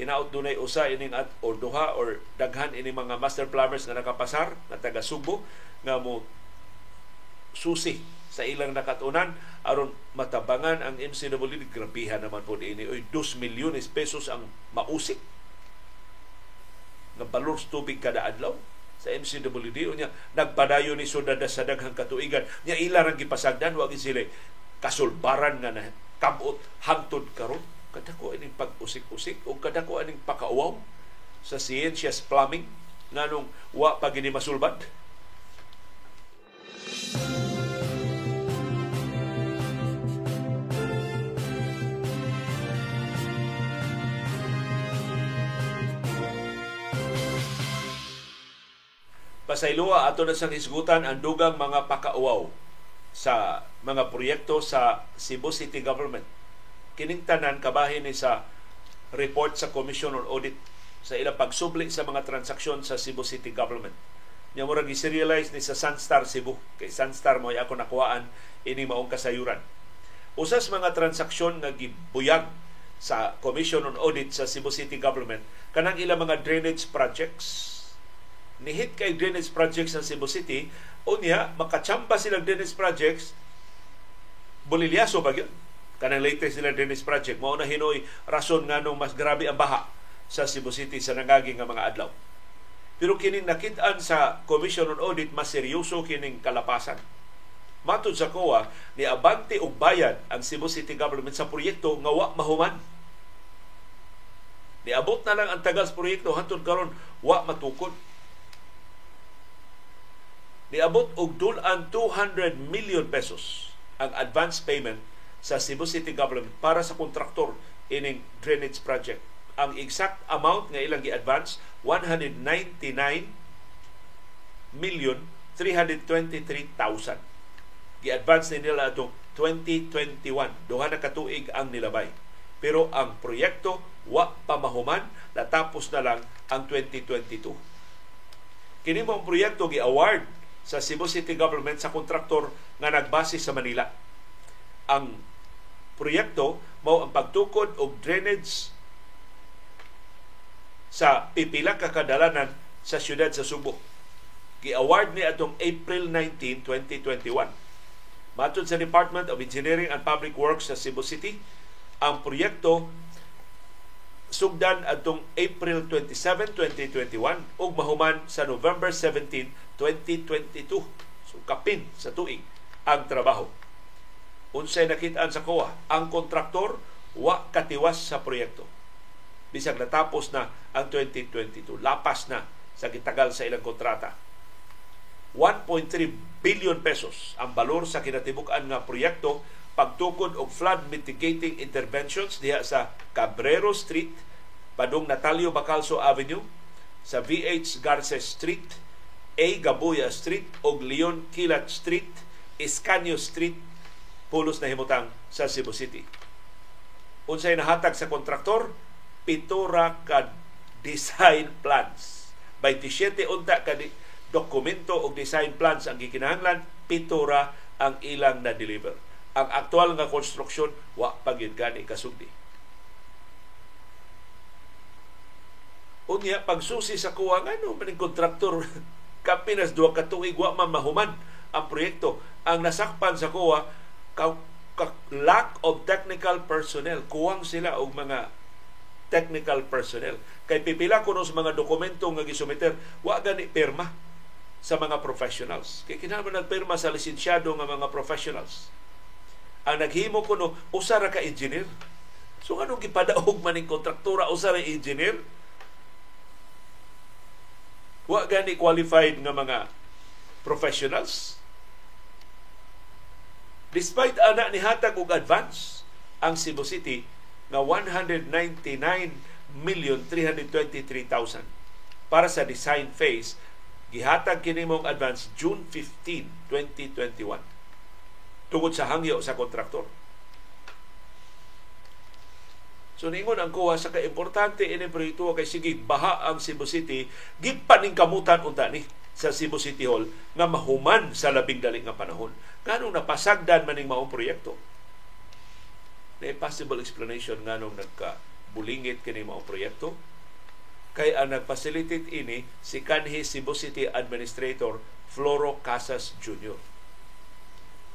Hinaot dunay usa ining at or duha or daghan ini mga master plumbers nga nakapasar nga taga Subo nga mo susi sa ilang nakatunan. Aron matabangan ang MCWD grabihan naman po ini. Oy 2 milyones pesos ang mausik nga balor tubig kada adlaw sa MCWD unya nagpadayon ni sudada sa daghang katuigan. Nya ila ra gipasagdan wa sila. Kasulbaran nga na kabot hangtod karon. Kadako ining pag-usik-usik o kadako aning pakauwaw sa sciences plumbing nganong wa pa gini masulbad Pasaylua ato na sang isgutan ang dugang mga pakauaw sa mga proyekto sa Cebu City Government. Kining tanan kabahin ni sa report sa Commission on Audit sa ilang pagsubli sa mga transaksyon sa Cebu City Government. Nya mo gi-serialize ni sa Sunstar Cebu kay Sunstar mo ako nakuhaan ini maong kasayuran. Usas mga transaksyon nga gibuyag sa Commission on Audit sa Cebu City Government kanang ilang mga drainage projects nihit kay drainage projects sa Cebu City, unya, makachamba silang drainage projects, bolilyaso ba yun? Kanang latest nila drainage project, mao na hinoy rason nga nung mas grabe ang baha sa Cebu City sa nangaging nga mga adlaw. Pero kining nakitaan sa Commission on Audit, mas seryoso kining kalapasan. Matod sa COA, ni abante og bayad ang Cebu City Government sa proyekto nga wa mahuman Niabot na lang ang tagal sa proyekto hantod karon wa matukod. Niabot og dulan 200 million pesos ang advance payment sa Cebu City Government para sa kontraktor ining drainage project. Ang exact amount nga ilang gi-advance 199 million 323,000. Gi-advance ni nila atong 2021. Duha na katuig ang nilabay. Pero ang proyekto wa pa mahuman natapos na lang ang 2022. Kini mo ang proyekto gi-award sa Cebu City Government sa kontraktor nga nagbase sa Manila. Ang proyekto mao ang pagtukod og drainage sa pipila ka kadalanan sa siyudad sa Subo. Gi-award ni atong April 19, 2021. Matod sa Department of Engineering and Public Works sa Cebu City, ang proyekto sugdan atong April 27, 2021 ug mahuman sa November 17, 2022. So kapin sa tuig ang trabaho. Unsay nakitaan sa COA, ang kontraktor wa katiwas sa proyekto. Bisag natapos na ang 2022, lapas na sa gitagal sa ilang kontrata. 1.3 billion pesos ang balor sa kinatibuk-an nga proyekto pagtukod og flood mitigating interventions diha sa Cabrero Street, padung Natalio Bacalso Avenue, sa VH Garces Street, A. Gabuya Street ug Leon Kilat Street, Escanio Street, pulos na himutang sa Cebu City. Unsay nahatag sa kontraktor, pitura ka design plans. 27 unta ka dokumento o design plans ang gikinahanglan, pitura ang ilang na-deliver. Ang aktual nga konstruksyon, wa pagyud gani kasugdi. Unya, pagsusi sa kuha, ano maning kontraktor, kapinas duwa ka tuig, wa man mahuman ang proyekto. Ang nasakpan sa kuha, ka, ka, lack of technical personnel. Kuwang sila og mga technical personnel. Kay pipila ko sa mga dokumento nga gisumiter, wa gani pirma sa mga professionals. Kay kinahanglan nagpirma sa lisensyado nga mga professionals. Ang naghimo ko no, usa ra ka engineer. So anong gipadaog maning kontraktura usa ra engineer? Wa gani qualified nga mga professionals. Despite ana ni hatag og advance ang Cebu City nga 199 million 323,000 para sa design phase gihatag kini mong advance June 15, 2021 tungod sa hangyo sa kontraktor. So ningon ang kuha sa kaimportante ini proyekto kay sige baha ang Cebu City gipaning kamutan unta ni sa Cebu City Hall nga mahuman sa labing dali nga panahon. Kanong napasagdan maning maong proyekto. Na possible explanation nganong nagka bulingit kini maong proyekto kay ang nagfacilitate ini si kanhi Cebu City Administrator Floro Casas Jr.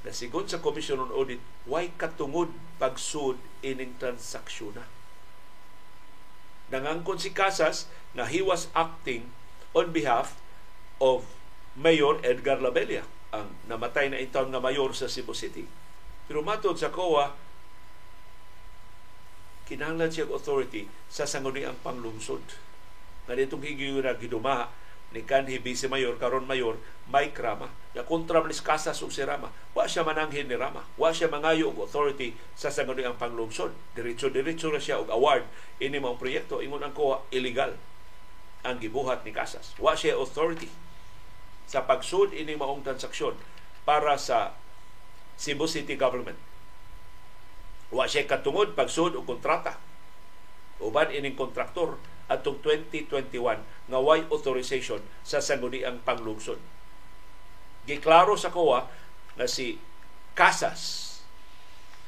Na sigon sa Commission on Audit, why katungod pagsud ining transaksyon nangangkon si Casas na he was acting on behalf of Mayor Edgar Labella, ang namatay na intawon nga mayor sa Cebu City. Pero matod sa COA, kinahanglan siya authority sa sangguniang panglungsod. Nga ditong higiyo na gidumaha ni kanhi Vice Mayor karon Mayor Mike Rama. Na kontra man Casas ug si Rama. Wa siya mananghin ni Rama. Wa siya mangayo og authority sa sangguni ang panglungsod. Diretso diretso na siya og award. Ini mga proyekto. Ingon ang kuha illegal ang gibuhat ni Casas wa siya authority sa pagsud ini maong transaksyon para sa Cebu City Government. Wa siya katungod pagsud og kontrata. Uban ining kontraktor atong 2021 nga way authorization sa sangguniang panglungsod. Giklaro sa COA na si Casas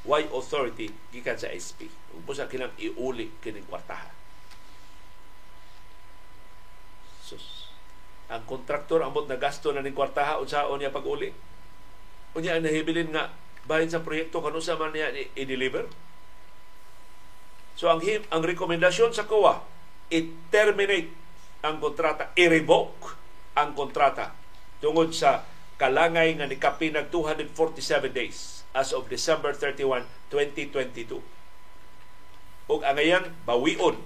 way authority gikan sa SP. Sa kinang iuli kining kwartaha. Sus. Ang kontraktor amot na gasto na ning kwartaha unsaon niya pag-uli? Unya ang nahibilin nga bahin sa proyekto kanu sa man niya i-deliver. So ang ang rekomendasyon sa COA i-terminate ang kontrata, i-revoke ang kontrata tungod sa kalangay nga ni kapinag 247 days as of December 31, 2022. Ug angayang bawion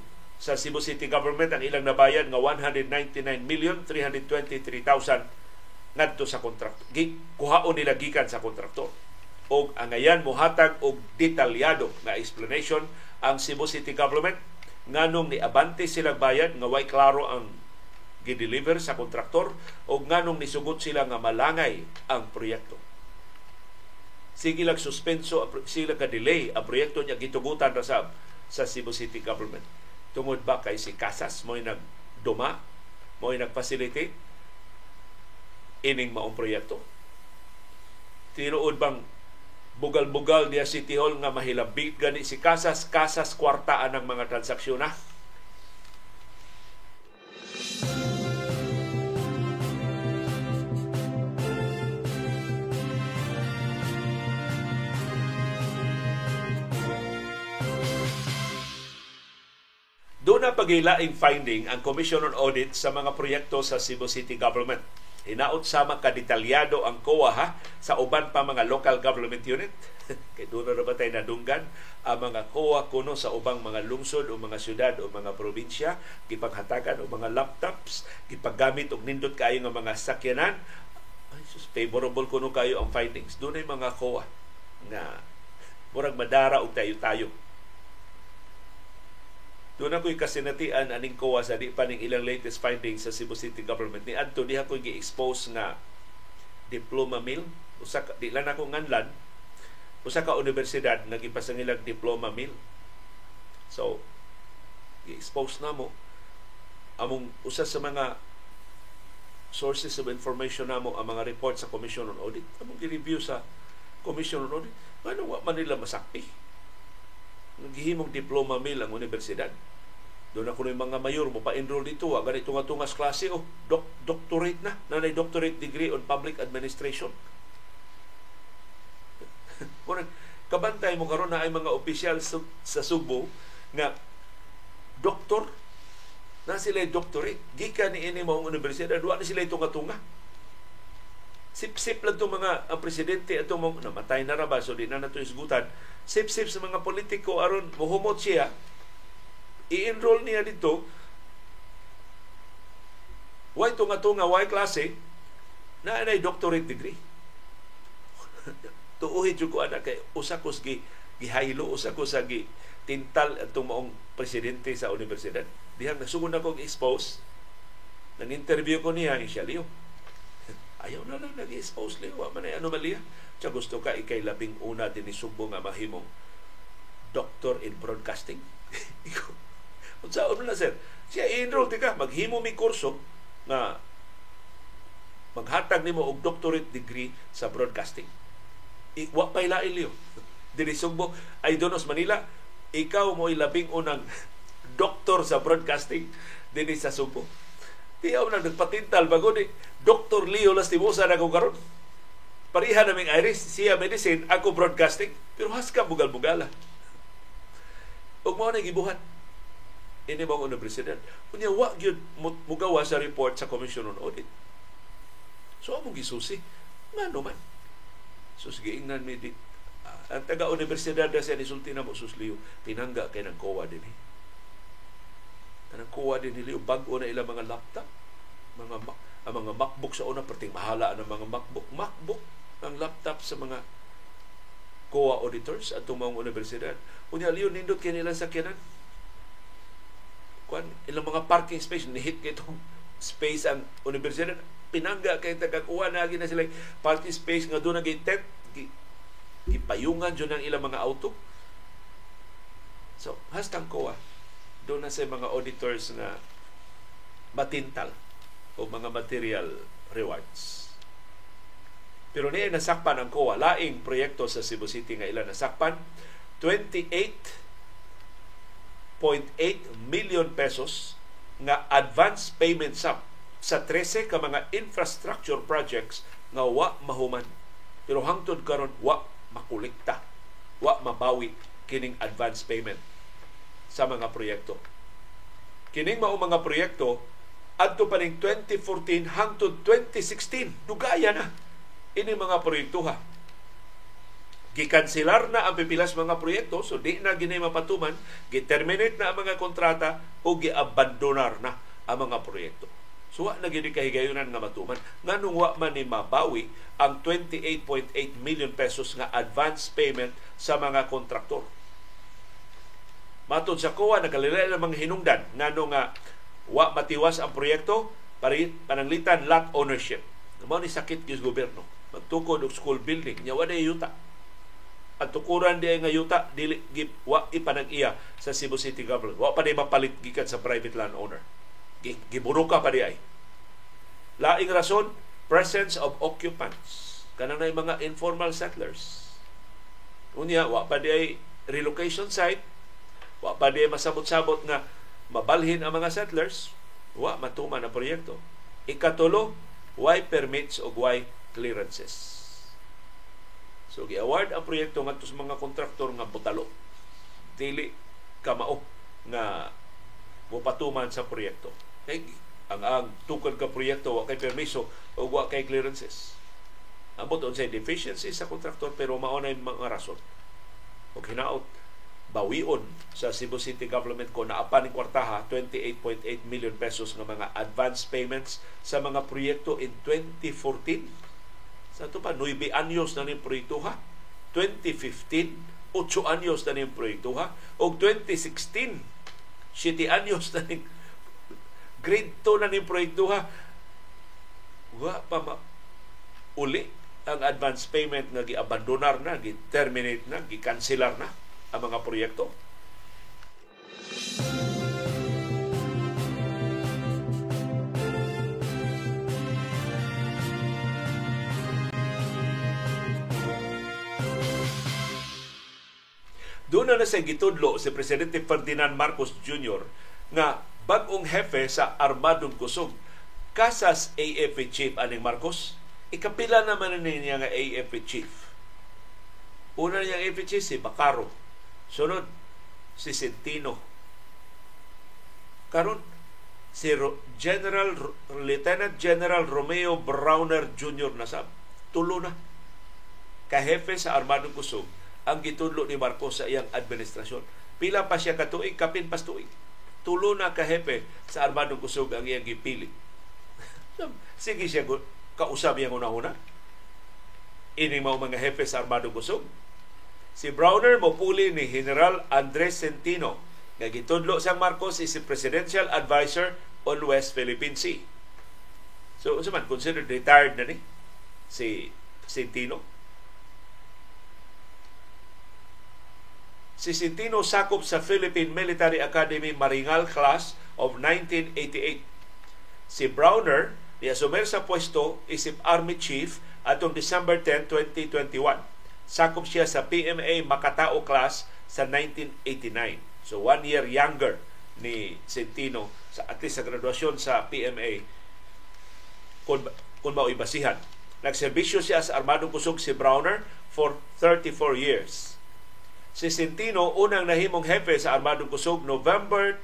sa Cebu City Government ang ilang nabayad nga 199 million 323,000 ngadto sa kontraktor. Kuhaon nila gikan sa kontraktor. O ang ayan mohatag og detalyado nga explanation ang Cebu City Government nganong ni abante silang bayad nga way klaro ang gideliver sa kontraktor o nganong nisugot sila nga malangay ang proyekto. Sige lang suspenso, sila ka delay ang proyekto niya gitugutan ra sa sa Cebu City Government tungod ba kay si Casas mo'y nagduma, mo'y nagfacilitate ining maong proyekto. Tinuod bang bugal-bugal diya City Hall nga mahilabit gani si Casas, Casas kwartaan ng mga transaksyon na. Doon na pagilaing finding ang Commission on Audit sa mga proyekto sa Cebu City Government. Hinaot sama kadetalyado ang COA ha, sa uban pa mga local government unit. Kay doon na ba tayo nadunggan ang mga COA kuno sa ubang mga lungsod o mga syudad o mga probinsya, gipaghatagan o mga laptops, gipaggamit og nindot kayo ng mga sakyanan. Ay, sus, favorable kuno kayo ang findings. Doon ay mga COA na murag madara og tayo-tayo doon ako'y kasinatian aning kowa sa di pa ning ilang latest findings sa Cebu City Government. Ni Adto, di ako'y gi-expose nga diploma mill. Usa di lang ako nganlan. Usa ka universidad nagipasangilag diploma mill. So, gi-expose na mo among usa sa mga sources of information namo ang mga report sa Commission on Audit. Among gi-review sa Commission on Audit. Ano wa man nila masakpi? Naghihimong diploma mill ang universidad doon ako ng mga mayor mo pa-enroll dito. Ah, ganito nga tungas klase. Oh, doc, doctorate na. Nanay doctorate degree on public administration. Kung kabantay mo karon na ay mga opisyal sa Subo nga doktor na sila doctorate. Gika ni ini maong universidad. Duwa na sila tunga-tunga. Sip-sip lang itong mga ang presidente at mga namatay na raba so di na nato isgutan. Sip-sip sa mga politiko aron muhumot siya i-enroll niya dito why tunga-tunga, why klase na anay doctorate degree. Tuuhit yung ko anak kay usakos gi gihaylo usakos sa gi tintal atong maong presidente sa universidad. Dihang nasugod ako expose nang interview ko niya siya liyo. Ayaw na lang nag-expose liyo. Wa man ay anomalya. Siya gusto ka ikay labing una din ni Subo nga mahimong doctor in broadcasting. Unsaon na sir? Siya i-enroll di ka, maghimo mi kurso na maghatag nimo og doctorate degree sa broadcasting. I, wa pay lain liyo. Diri Sugbo, ay donos Manila, ikaw mo labing unang doktor sa broadcasting dinhi sa Sugbo. Tiyaw na nagpatintal bago ni Dr. Leo Lastimosa na kong karon. Pariha naming Iris, siya medicine, ako broadcasting. Pero haska bugal-bugala. Ug mo na gibuhat ini mga universidad. Kunya wa gyud mugawa sa report sa Commission on Audit. So amo gisusi. Ngano man. So sige ingnan mi di, uh, ang taga universidad sa nisulti na mo susliyo pinangga kay nang kowa din eh. Tanang kowa din nili bag-o na ilang mga laptop, mga ang mga MacBook sa una perting mahala ang mga MacBook. MacBook ang laptop sa mga COA auditors at mga universidad. Unya liyo nindot kay nila sa kwan ilang mga parking space ni hit kay itong space ang universidad. Pinangga kay tagakuha na na sila parking space nga doon naging tent ipayungan dyan ang ilang mga auto. So hastang kuha doon na sa mga auditors na matintal o mga material rewards. Pero niya nasakpan ang COA laing proyekto sa Cebu City nga ilan nasakpan. 28 1.8 million pesos nga advance payment sum sa 13 ka mga infrastructure projects nga wa mahuman. Pero hangtod karon wa makulikta, wa mabawi kining advance payment sa mga proyekto. Kining mao mga proyekto adto pa ning 2014 hangtod 2016 dugaya na ini mga proyekto ha. gikanselar na ang pipilas mga proyekto so di na ginay mapatuman gi-terminate na ang mga kontrata o gi-abandonar na ang mga proyekto so wa na gid kahigayunan nga matuman nganong wa man ni mabawi ang 28.8 million pesos nga advance payment sa mga kontraktor Matod sa COA, nagalilay ng mga hinungdan ngano nga wa matiwas ang proyekto para pananglitan lot ownership. Mao ni sakit gyud gobyerno. Magtukod og school building, nya wa yuta. Ang tukuran di nga yuta dili wa ipanag-iya sa Cebu City government. Wa pa di mapalit gikan sa private landowner. Giburuka pa di ay. Laing rason, presence of occupants. Kanang na mga informal settlers. Unya, wa pa di ay relocation site, Wa pa di masabot-sabot nga mabalhin ang mga settlers, wa matuman ang proyekto. Ikatulo, why permits o why clearances. So gi-award ang proyekto ngadto sa mga kontraktor nga butalo. Dili kamao nga mupatuman sa proyekto. Kay ang ang tukod ka proyekto wa kay permiso o wa kay clearances. Ambot unsay deficiency sa kontraktor pero mao na mga rason. Og hinaot bawion sa Cebu City Government ko na apan ni kwartaha 28.8 million pesos ng mga advance payments sa mga proyekto in 2014. Sa ito pa, 9 anyos na ni proyekto ha. 2015, 8 anyos na ni proyekto ha. O 2016, 7 anyos na ni grade 2 na ni proyekto ha. Wa pa ma uli ang advance payment nga gi-abandonar na, gi-terminate na, gi-cancelar na ang mga proyekto. Doon na sa gitudlo si Presidente Ferdinand Marcos Jr. nga bagong hefe sa Armadong Kusog. Kasas AFP Chief aning Marcos, ikapila naman niya nga AFP Chief. Una niya AFP Chief si Bacaro Sunod, si Centino. Karon si General Lieutenant General Romeo Browner Jr. na sab tulo na kahefe sa Armadong Kusog ang gitudlo ni Marcos sa iyang administrasyon. Pila pa siya katuig, kapin pas tuig. Tulo na kahepe sa Armadong Kusog ang iyang gipili. Sige siya kausap yang una-una. Ini mao mga hepe sa Armadong Kusog Si Browner mopuli ni General Andres Centino nga gitudlo sang Marcos is si Presidential Advisor on West Philippine Sea. So, unsa man considered retired na ni si Centino. Si Centino sakop sa Philippine Military Academy Maringal Class of 1988. Si Browner niasumer sa pwesto isip Army Chief atong December 10, 2021 sakop siya sa PMA Makatao class sa 1989. So one year younger ni Centino sa at least sa graduasyon sa PMA kung, kung mao ibasihan. Nagserbisyo siya sa Armadong Kusog si Browner for 34 years. Si Centino unang nahimong hepe sa Armadong Kusog November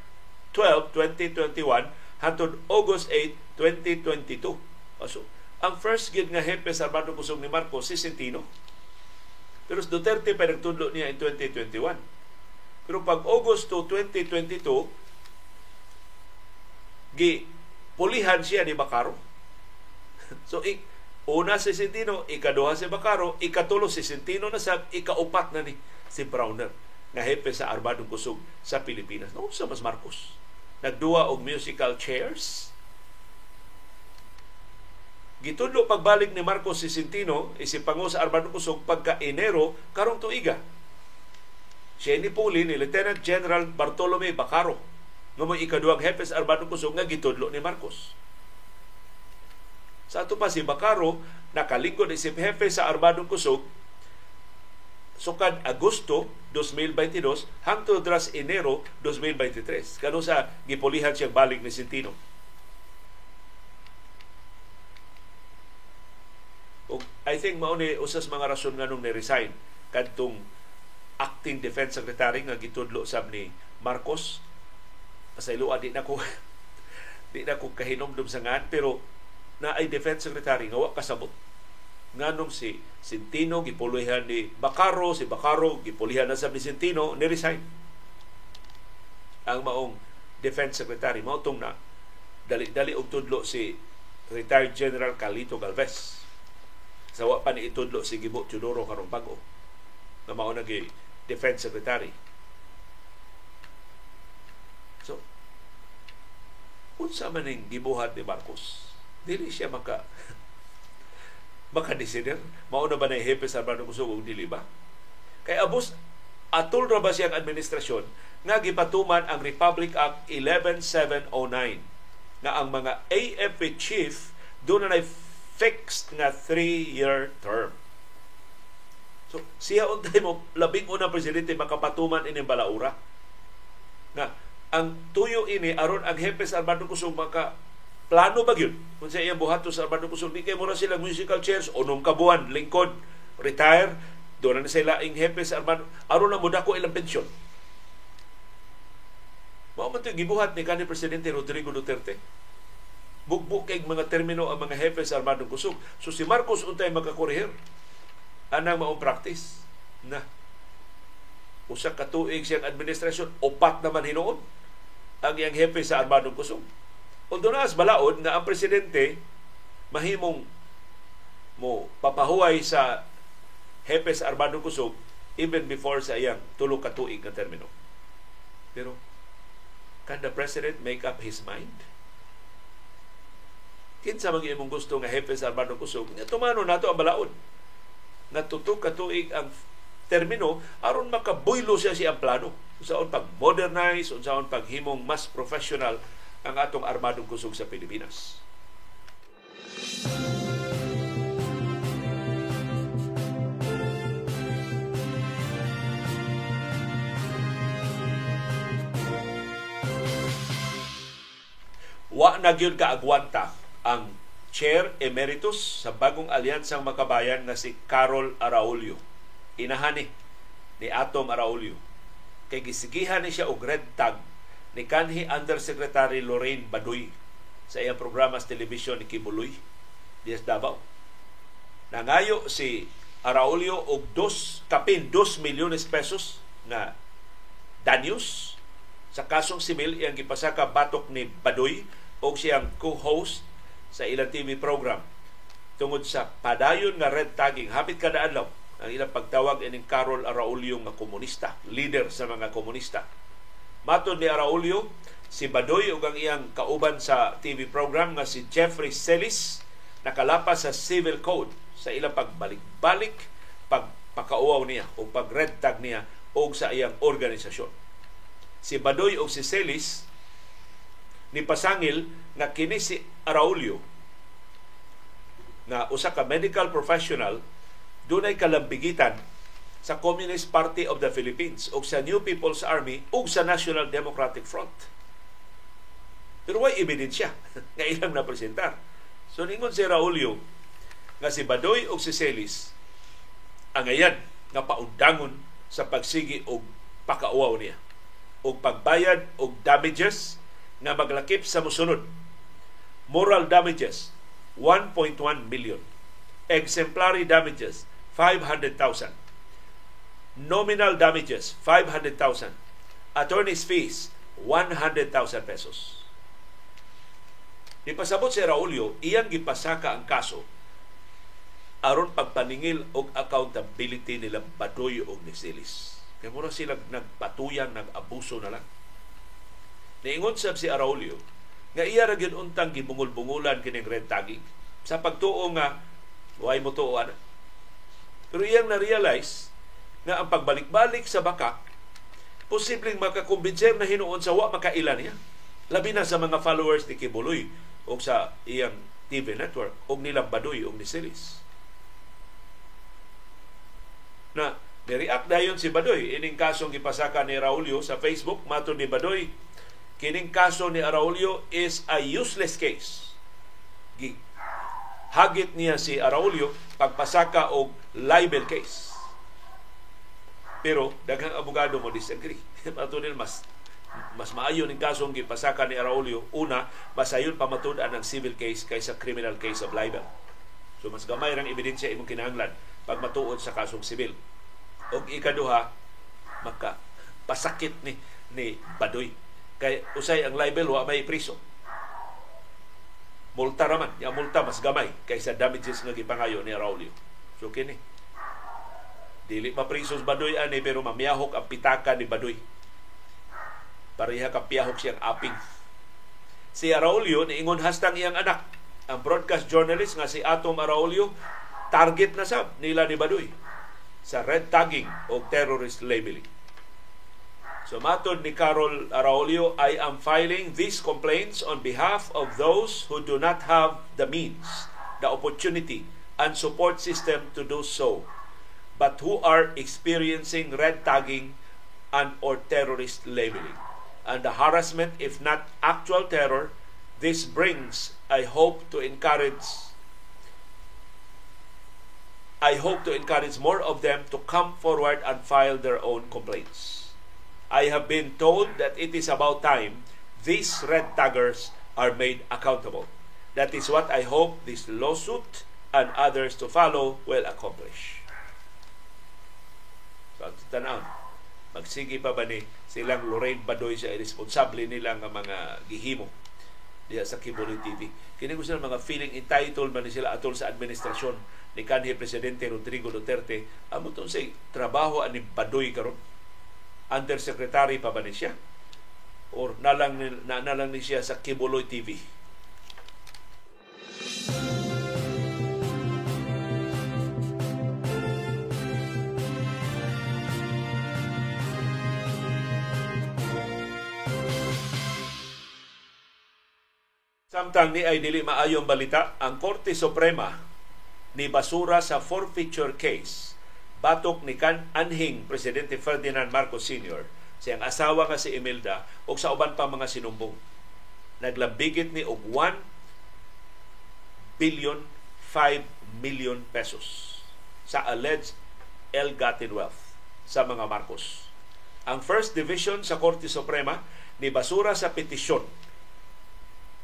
12, 2021 hangtod August 8, 2022. So, ang first gid nga hepe sa Armadong Kusog ni Marcos si Centino pero si Duterte pa nagtudlo niya in 2021. Pero pag Agosto 2022, gi pulihan siya ni Bacaro. so, ik, una si Sentino, ikaduha si Bacaro, ikatulo si Sentino na sa ikaupat na ni si Browner na hepe sa Armadong Kusog sa Pilipinas. No, sa mas Marcos. Nagduwa og musical chairs Gitudlo pagbalik ni Marcos si Centino isipango sa Armando Kusog pagka Enero karong tuiga. Siya ni puli ni Lieutenant General Bartolome Bacaro nga mo ikaduhang hepe sa Armando Kusog nga gitudlo ni Marcos. Sa ato pa si Bacaro nakalingkod isip hepe sa Armando Kusog sukad Agosto 2022 hangtod dras Enero 2023. Kano sa gipulihan siyang balik ni Centino. Og I think mao ni usas mga rason nga nung ni-resign kadtong acting defense secretary nga gitudlo sab ni Marcos pasaylo di na ko di na ko kahinomdom sa ngan pero na ay defense secretary nga wa kasabot nganong si Sintino gipulihan ni Bacaro, si Bacaro gipulihan na sa ni Sintino, ni resign. Ang maong Defense Secretary mao tong na dali-dali og tudlo si retired General Carlito Galvez. Sa wa pa ni itudlo si Gibo Chudoro karong bag-o na mao na Defense Secretary. So, unsa man ning gibuhat ni Marcos? Dili siya maka makadesider? Mao na ba na hepe sa Armando Kusog o dili ba? Kay abos atul ra ba siyang administrasyon nga gipatuman ang Republic Act 11709 nga ang mga AFP chief doon na fixed nga 3-year term. So, siya untay mo, labing unang presidente makapatuman ini balaura. Na ang tuyo ini aron ang Hepes Armando Kusog maka plano ba yun? Kung sa iyang buhato sa Armando Kusog, di kayo muna sila musical chairs, unong kabuan, lingkod, retire, doon na sila ang Hepes Armando, aron na mo dako ilang pensyon. Mao man gibuhat ni kanhi presidente Rodrigo Duterte. Bugbuk kay mga termino ang mga Hepes Armando Kusog. So si Marcos untay makakorehir anang maong practice na usa ka tuig siyang administrasyon upat naman hinuon ang iyang hepe sa armadong kusog. Although naas balaod nga ang presidente mahimong mo papahuway sa hepe sa armadong kusog even before sa iyang tulo ka tuig nga termino. Pero can the president make up his mind? Kinsa man imong gusto nga hepe sa armadong kusog? Tumano nato ang balaod nga tutok ka ang termino aron makabuylo siya siyang plano unsaon pag modernize unsaon paghimong mas professional ang atong armadong kusog sa Pilipinas. Wa na gyud kaagwanta ang Chair Emeritus sa bagong alyansang makabayan na si Carol Araulio. Inahani ni Atom Araulio. Kay gisigihan ni siya og red tag ni kanhi Undersecretary Lorraine Baduy sa iyang programa sa television ni Kibuloy Dias Davao. Nangayo si Araulio og dos kapin 2 milyones pesos na danyos sa kasong simil iyang gipasaka batok ni Baduy o siyang co-host sa ilang TV program tungod sa padayon nga red tagging hapit kada adlaw ang ilang pagtawag ining Carol Araulio nga komunista, leader sa mga komunista. Matod ni Araulio, si Badoy ug ang iyang kauban sa TV program nga si Jeffrey Celis nakalapas sa civil code sa ilang pagbalik-balik pagpakauaw niya o pag-red tag niya o sa iyang organisasyon. Si Badoy o si Celis ni pasangil nga kini si Araulio nga usa ka medical professional dunay kalambigitan sa Communist Party of the Philippines ug sa New People's Army ug sa National Democratic Front. Pero way ebidensya nga ilang napresentar. So ningon si Raulio nga si Badoy ug si Celis ang ayan nga paundangon sa pagsigi og pakauaw niya og pagbayad og damages nga maglakip sa musunod. Moral damages, 1.1 million. Exemplary damages, 500,000. Nominal damages, 500,000. Attorney's fees, 100,000 pesos. Ipasabot si Raulio, iyang gipasaka ang kaso aron pagpaningil og accountability nila Badoy og Nisilis. Kaya mura sila nagpatuyang, nag-abuso na lang Niingon sab si Araulio nga iya ra gyud untang gibungol-bungulan kining red tagging sa pagtuo nga way mo tuo Pero iyang na-realize nga ang pagbalik-balik sa baka posibleng makakumbinser na hinuon sa wa makailan niya. Labi na sa mga followers ni Kibuloy o sa iyang TV network o nilang Baduy o ni Silis. Na nireact dayon si Badoy ining kasong gipasaka ni Raulio sa Facebook mato ni Badoy kining kaso ni Araulio is a useless case. Hagit niya si Araulio pagpasaka og libel case. Pero daghang abogado mo disagree. Matunil mas mas maayo ning kasong gipasaka ni Araulio una masayon pamatud-an ang civil case kaysa criminal case of libel. So mas gamay rang ebidensya imong kinahanglan pag matuod sa kasong sibil. Og ikaduha, maka pasakit ni ni Badoy. Kay usay ang libel wa may priso. Multa raman, ya multa mas gamay kaysa damages nga gipangayo ni Raulio. So kini Dili pa prisos Badoy ani pero mamiyahok ang pitaka ni Badoy. Pareha ka piyahok siyang aping. Si Araulio niingon hastang iyang anak. Ang broadcast journalist nga si Atom Araulio target na sab nila ni Badoy sa red tagging o terrorist labeling. So matod ni Carol I am filing these complaints on behalf of those who do not have the means, the opportunity, and support system to do so, but who are experiencing red tagging and or terrorist labeling. And the harassment, if not actual terror, this brings, I hope, to encourage I hope to encourage more of them to come forward and file their own complaints. I have been told that it is about time these red taggers are made accountable. That is what I hope this lawsuit and others to follow will accomplish. So, tanaw, magsige pa ba ni silang Lorraine Badoy sa irresponsable nila nga mga gihimo diya sa Kibuloy TV. Kini gusto mga feeling entitled man sila atol sa administrasyon ni kanhi presidente Rodrigo Duterte amo say trabaho ani Badoy karon undersecretary pa ba ni siya? Or nalang na, nalang ni siya sa Kibuloy TV Samtang ni ay dili maayong balita, ang Korte Suprema ni basura sa forfeiture case batok ni kan anhing presidente Ferdinand Marcos Sr. siyang asawa nga si Imelda o sa uban pa mga sinumbong. Naglambigit ni og 1 billion 5 million pesos sa alleged ill-gotten wealth sa mga Marcos. Ang First Division sa Korte Suprema ni basura sa petisyon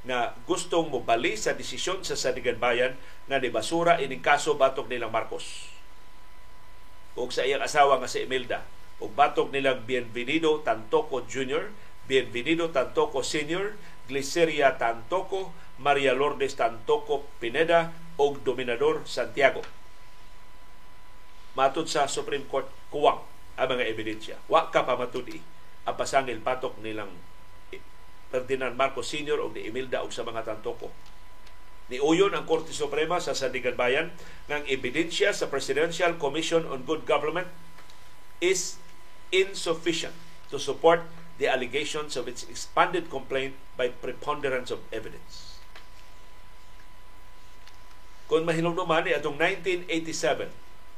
nga gustong mobali sa desisyon sa Sanigan Bayan nga ni basura ining kaso batok nilang Marcos ug sa iyang asawa nga si Imelda ug batok nilang Bienvenido Tantoco Jr., Bienvenido Tantoco Sr., Gliceria Tantoco, Maria Lourdes Tantoco Pineda ug Dominador Santiago. Matod sa Supreme Court kuwang ang mga ebidensya. Wa ka pa matudi ang pasangil patok nilang Ferdinand Marcos Sr. o ni Imelda o sa mga tantoko. Niuyon ang Korte Suprema sa Sandigan Bayan ng ebidensya sa Presidential Commission on Good Government is insufficient to support the allegations of its expanded complaint by preponderance of evidence. Kung mahinumduman ni atong 1987,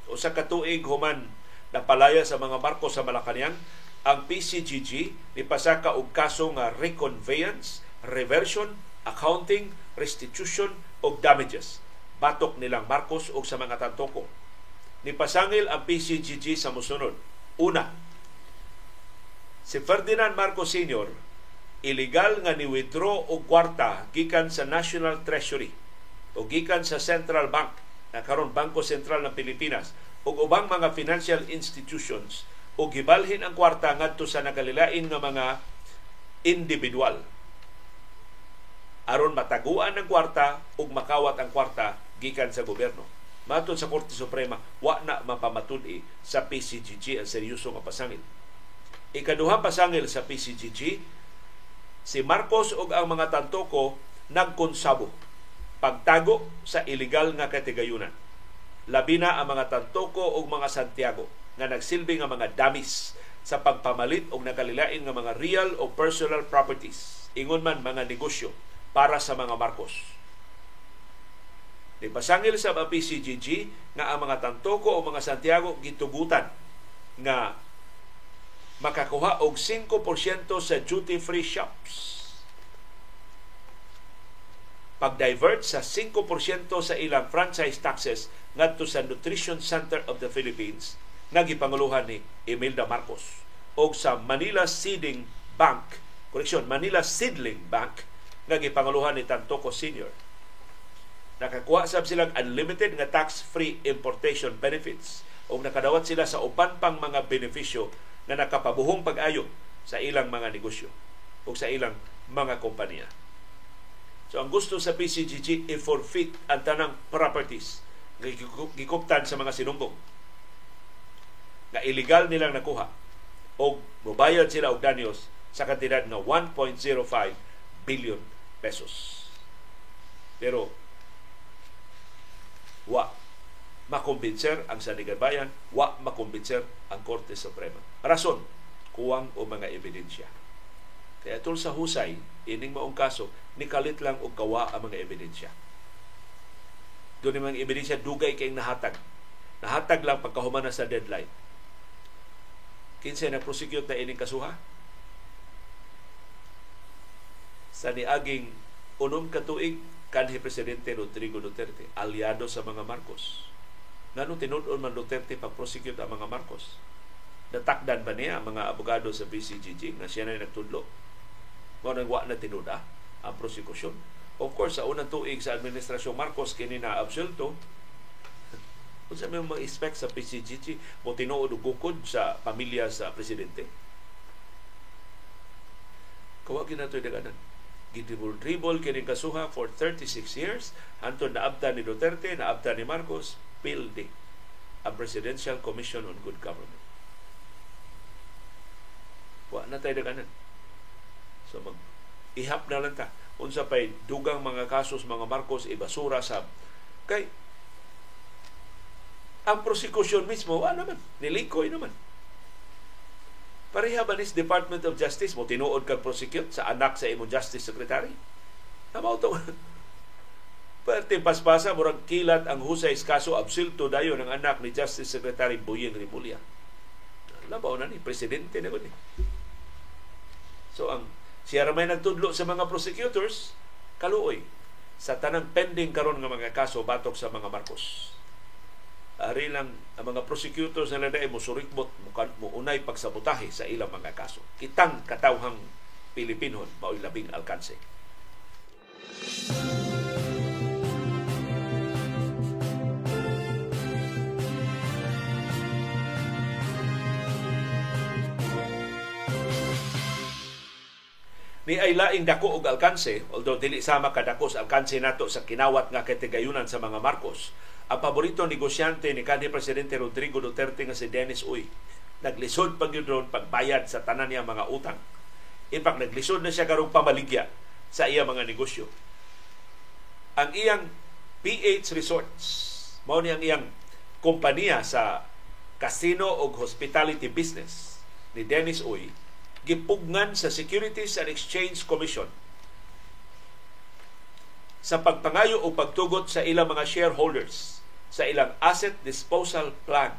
o sa katuig human na palaya sa mga barko sa Malacanang, ang PCGG ni pasaka og kaso nga reconveyance, reversion, accounting, restitution og damages batok nilang Marcos og sa mga tantoko. Ni pasangil ang PCGG sa musunod. Una, si Ferdinand Marcos Sr. illegal nga ni withdraw og kwarta gikan sa National Treasury o gikan sa Central Bank na karon Bangko Sentral ng Pilipinas ug ubang mga financial institutions o gibalhin ang kwarta ngadto sa nakalilain nga mga individual aron mataguan ang kwarta ug makawat ang kwarta gikan sa gobyerno. Matod sa Korte Suprema, wa na mapamatud sa PCGG ang seryoso nga pasangil. Ikaduhang pasangil sa PCGG, si Marcos ug ang mga tantoko nagkonsabo pagtago sa ilegal nga katigayunan. Labi na ang mga tantoko ug mga Santiago nga nagsilbi nga mga damis sa pagpamalit og nakalilain nga mga real o personal properties ingon man mga negosyo para sa mga Marcos. Di pasangil sa PCGG nga ang mga Tantoko o mga Santiago gitugutan nga makakuha og 5% sa duty-free shops. Pag-divert sa 5% sa ilang franchise taxes ngadto sa Nutrition Center of the Philippines nagipanguluhan ni Imelda Marcos o sa Manila Seeding Bank, koreksyon, Manila Seedling Bank nga gipanguluhan ni Tantoco Sr. nakakuha sab silang unlimited nga tax-free importation benefits o nakadawat sila sa uban pang mga benepisyo na nakapabuhong pag-ayo sa ilang mga negosyo o sa ilang mga kompanya. So ang gusto sa PCGG i-forfeit ang tanang properties nga gikuptan sa mga sinumbong nga illegal nilang nakuha o mubayad sila og danyos sa kantidad nga 1.05 billion pesos. Pero wa makumbinser ang Sanigan Bayan, wa makumbinser ang Korte Suprema. Rason, kuwang o mga ebidensya. Kaya tul sa husay, ining maong kaso, nikalit lang og gawa ang mga ebidensya. Doon mga ebidensya, dugay kay nahatag. Nahatag lang pagkahuman na sa deadline. Kinsay na prosecute na ining kasuha? Sa niaging unom katuig kanhi Presidente Rodrigo Duterte, aliado sa mga Marcos. Ngano tinud-on man Duterte pag-prosecute ang mga Marcos? Natakdan ba niya ang mga abogado sa BCGG na siya na nagtudlo? Mo nang wa na tinuda ang prosekusyon. Of course, sa unang tuig sa Administrasyon Marcos, kini na absulto, kung sa may mga-expect sa PCGG, mo tinuod o gukod sa pamilya sa presidente. Kawagin na ito yung gidribol-dribol kini kasuha for 36 years. Anton naabta ni Duterte naabta ni Marcos pildi ang Presidential Commission on Good Government. Wa na tayo daganan. So mag ihap na lang ta. Unsa pay dugang mga kasos mga Marcos ibasura sa kay ang prosecution mismo wa naman. Nilikoy naman Pareha ba nis Department of Justice mo tinuod kag prosecute sa anak sa imong Justice Secretary? Tama to. Pwerte paspasa murag kilat ang husay kaso absulto dayo ng anak ni Justice Secretary Boyeng Rimulya. Labaw na ni presidente na ni. So ang siya ramay nagtudlo sa mga prosecutors kaluoy sa tanang pending karon nga mga kaso batok sa mga Marcos ari lang ang mga prosecutors na naday mo surikbot mo unay pagsabotahe sa ilang mga kaso. Kitang katawhang Pilipinon mao'y labing alkanse. Ni ay laing dako og alkanse although dili sama kadako sa alkanse nato sa kinawat nga katigayunan sa mga Marcos ang paborito negosyante ni kanhi Presidente Rodrigo Duterte nga si Dennis Uy. Naglisod pag yun pagbayad sa tanan niya mga utang. In fact, naglisod na siya karong pamaligya sa iya mga negosyo. Ang iyang PH Resorts, mao ni ang iyang kompanya sa casino o hospitality business ni Dennis Uy, gipugnan sa Securities and Exchange Commission sa pagpangayo o pagtugot sa ilang mga shareholders sa ilang asset disposal plan.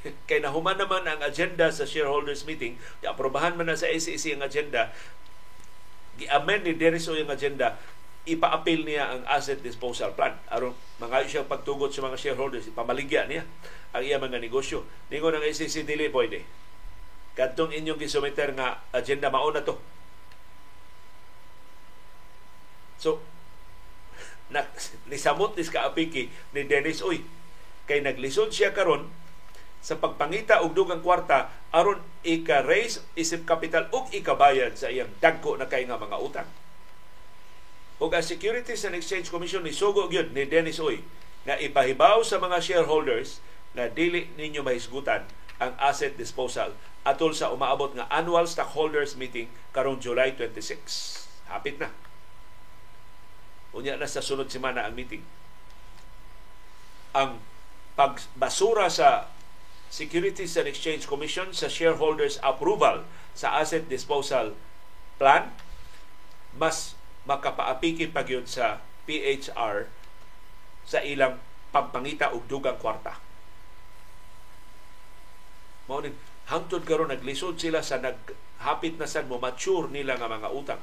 Kay nahuman naman ang agenda sa shareholders meeting, aprobahan man na sa SEC ang agenda, gi-amend ni Dennis o yung agenda, ipa-appeal niya ang asset disposal plan. Aron mga siya pagtugot sa mga shareholders, ipamaligya niya ang iya mga negosyo. Ningon ng SEC dili pwede. Kadtong inyong gisumiter nga agenda mauna to. So, na nisamot ni kaapiki ni Dennis Uy kay naglisod siya karon sa pagpangita og dugang kwarta aron ika-raise isip capital ug ikabayad sa iyang dagko na kay nga mga utang. Ug ang Securities and Exchange Commission ni sugo gyud ni Dennis Uy nga ipahibaw sa mga shareholders na dili ninyo mahisgutan ang asset disposal atol sa umaabot nga annual stockholders meeting karong July 26. Hapit na. Unya na sa sunod semana ang meeting. Ang pagbasura sa Securities and Exchange Commission sa shareholders approval sa asset disposal plan mas makapaapiki pa gyud sa PHR sa ilang pagpangita og dugang kwarta. Mao hangtod karon naglisod sila sa naghapit na sad mo mature nila nga mga utang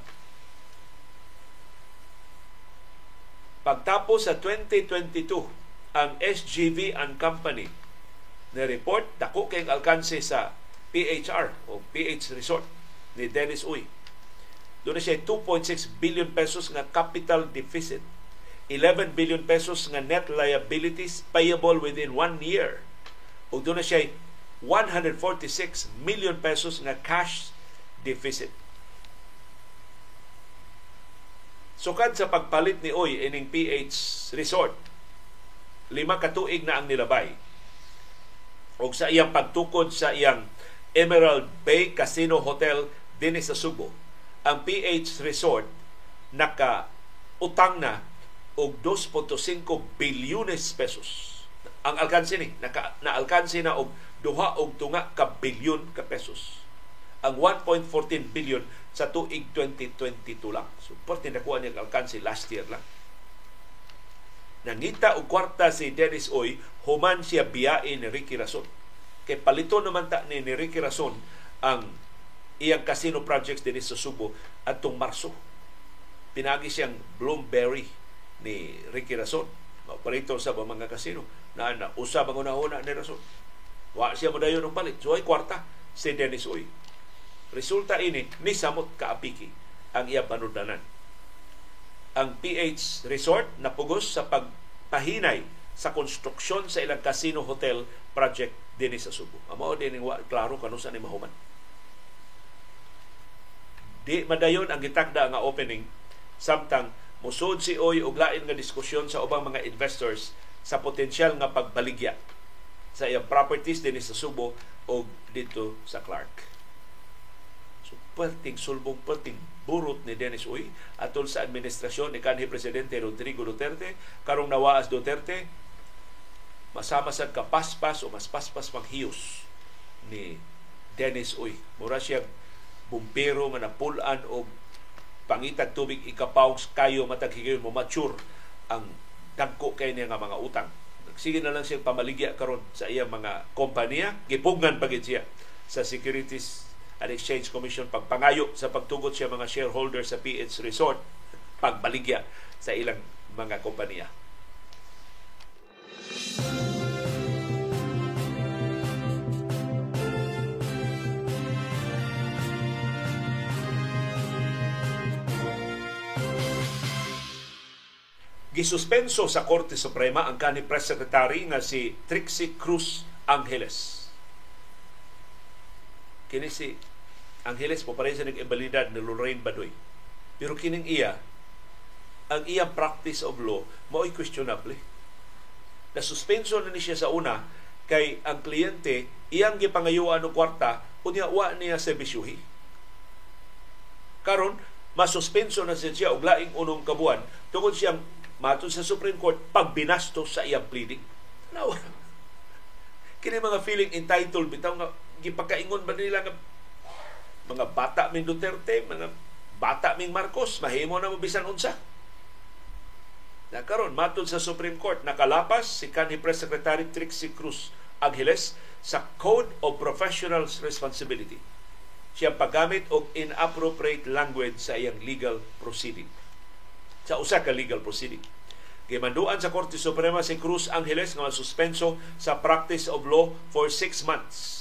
Pagtapos sa 2022, ang SGV and Company na report dako kay alkanse sa PHR o PH Resort ni Dennis Uy. Doon siya 2.6 billion pesos nga capital deficit 11 billion pesos nga net liabilities payable within one year. Ug doon na siya 146 million pesos nga cash deficit. Sukad sa pagpalit ni Oy ining PH Resort, lima ka tuig na ang nilabay. O sa iyang pagtukod sa iyang Emerald Bay Casino Hotel dinhi sa Subo, ang PH Resort naka utang na og 2.5 bilyones pesos. Ang alkansi ni naka, na-alkansi na og duha og tunga ka bilyon ka pesos. Ang 1.14 billion sa tuig 2022 lang. So, parte nakuha niya alkansi last year lang. Nangita og kwarta si Dennis Oy, human siya biyain ni Ricky Rason. Kay palito naman ta ni, ni Ricky Rason ang iyang casino projects din sa Subo atong Marso. Pinagi siyang Bloomberry ni Ricky Rason. Palito sa mga casino na, na usab ang una-una ni Rason. Wa siya mo dayon ng palit. So ay kwarta si Dennis Oy. Resulta ini ni samot kaapiki ang iyang panudanan. Ang PH Resort napugos sa pagpahinay sa konstruksyon sa ilang casino hotel project dinhi sa Subo. Amo din wa klaro kanu sa ni mahuman. Di madayon ang gitakda nga opening samtang musod si Oy og lain nga diskusyon sa ubang mga investors sa potensyal nga pagbaligya sa iyang properties dinhi sa Subo o dito sa Clark. Perting sulbong perting burot ni Dennis Uy atol sa administrasyon ni kanhi presidente Rodrigo Duterte. Karong nawaas Duterte masama sa kapaspas o mas paspas manghiyos ni Dennis Uy. Mura siya bumpero nga napulan og pangitag tubig ikapaw kayo matag higayon mo mature ang dagko kay niya nga mga utang sige na lang siya pamaligya karon sa iyang mga kompanya gipugnan pagit siya sa Securities and Exchange Commission pagpangayo sa pagtugot siya mga shareholder sa PH Resort pagbaligya sa ilang mga kompanya. Gisuspenso sa Korte Suprema ang kanhi Press Secretary nga si Trixie Cruz Angeles kini si Angeles po pareho sa nag-ebalidad ni Lorraine Badoy. Pero kining iya, ang iyang practice of law, mao'y questionable. Na suspenso na ni siya sa una, kay ang kliyente, iyang gipangayuan ng kwarta, unya wa niya serbisyuhi. Karon, masuspenso na siya og laing unong kabuan tungod siyang matun sa Supreme Court pagbinasto sa iyang pleading. Nawa. Kini mga feeling entitled bitaw nga gipakaingon ba nila nga mga bata ming Duterte, mga bata ming Marcos, mahimo na mo bisan unsa. Na karon matod sa Supreme Court nakalapas si kanhi Press Secretary Trixie Cruz Angeles sa Code of Professional Responsibility. Siya paggamit og inappropriate language sa iyang legal proceeding. Sa usa ka legal proceeding. Gimanduan sa Korte Suprema si Cruz Angeles nga suspenso sa practice of law for six months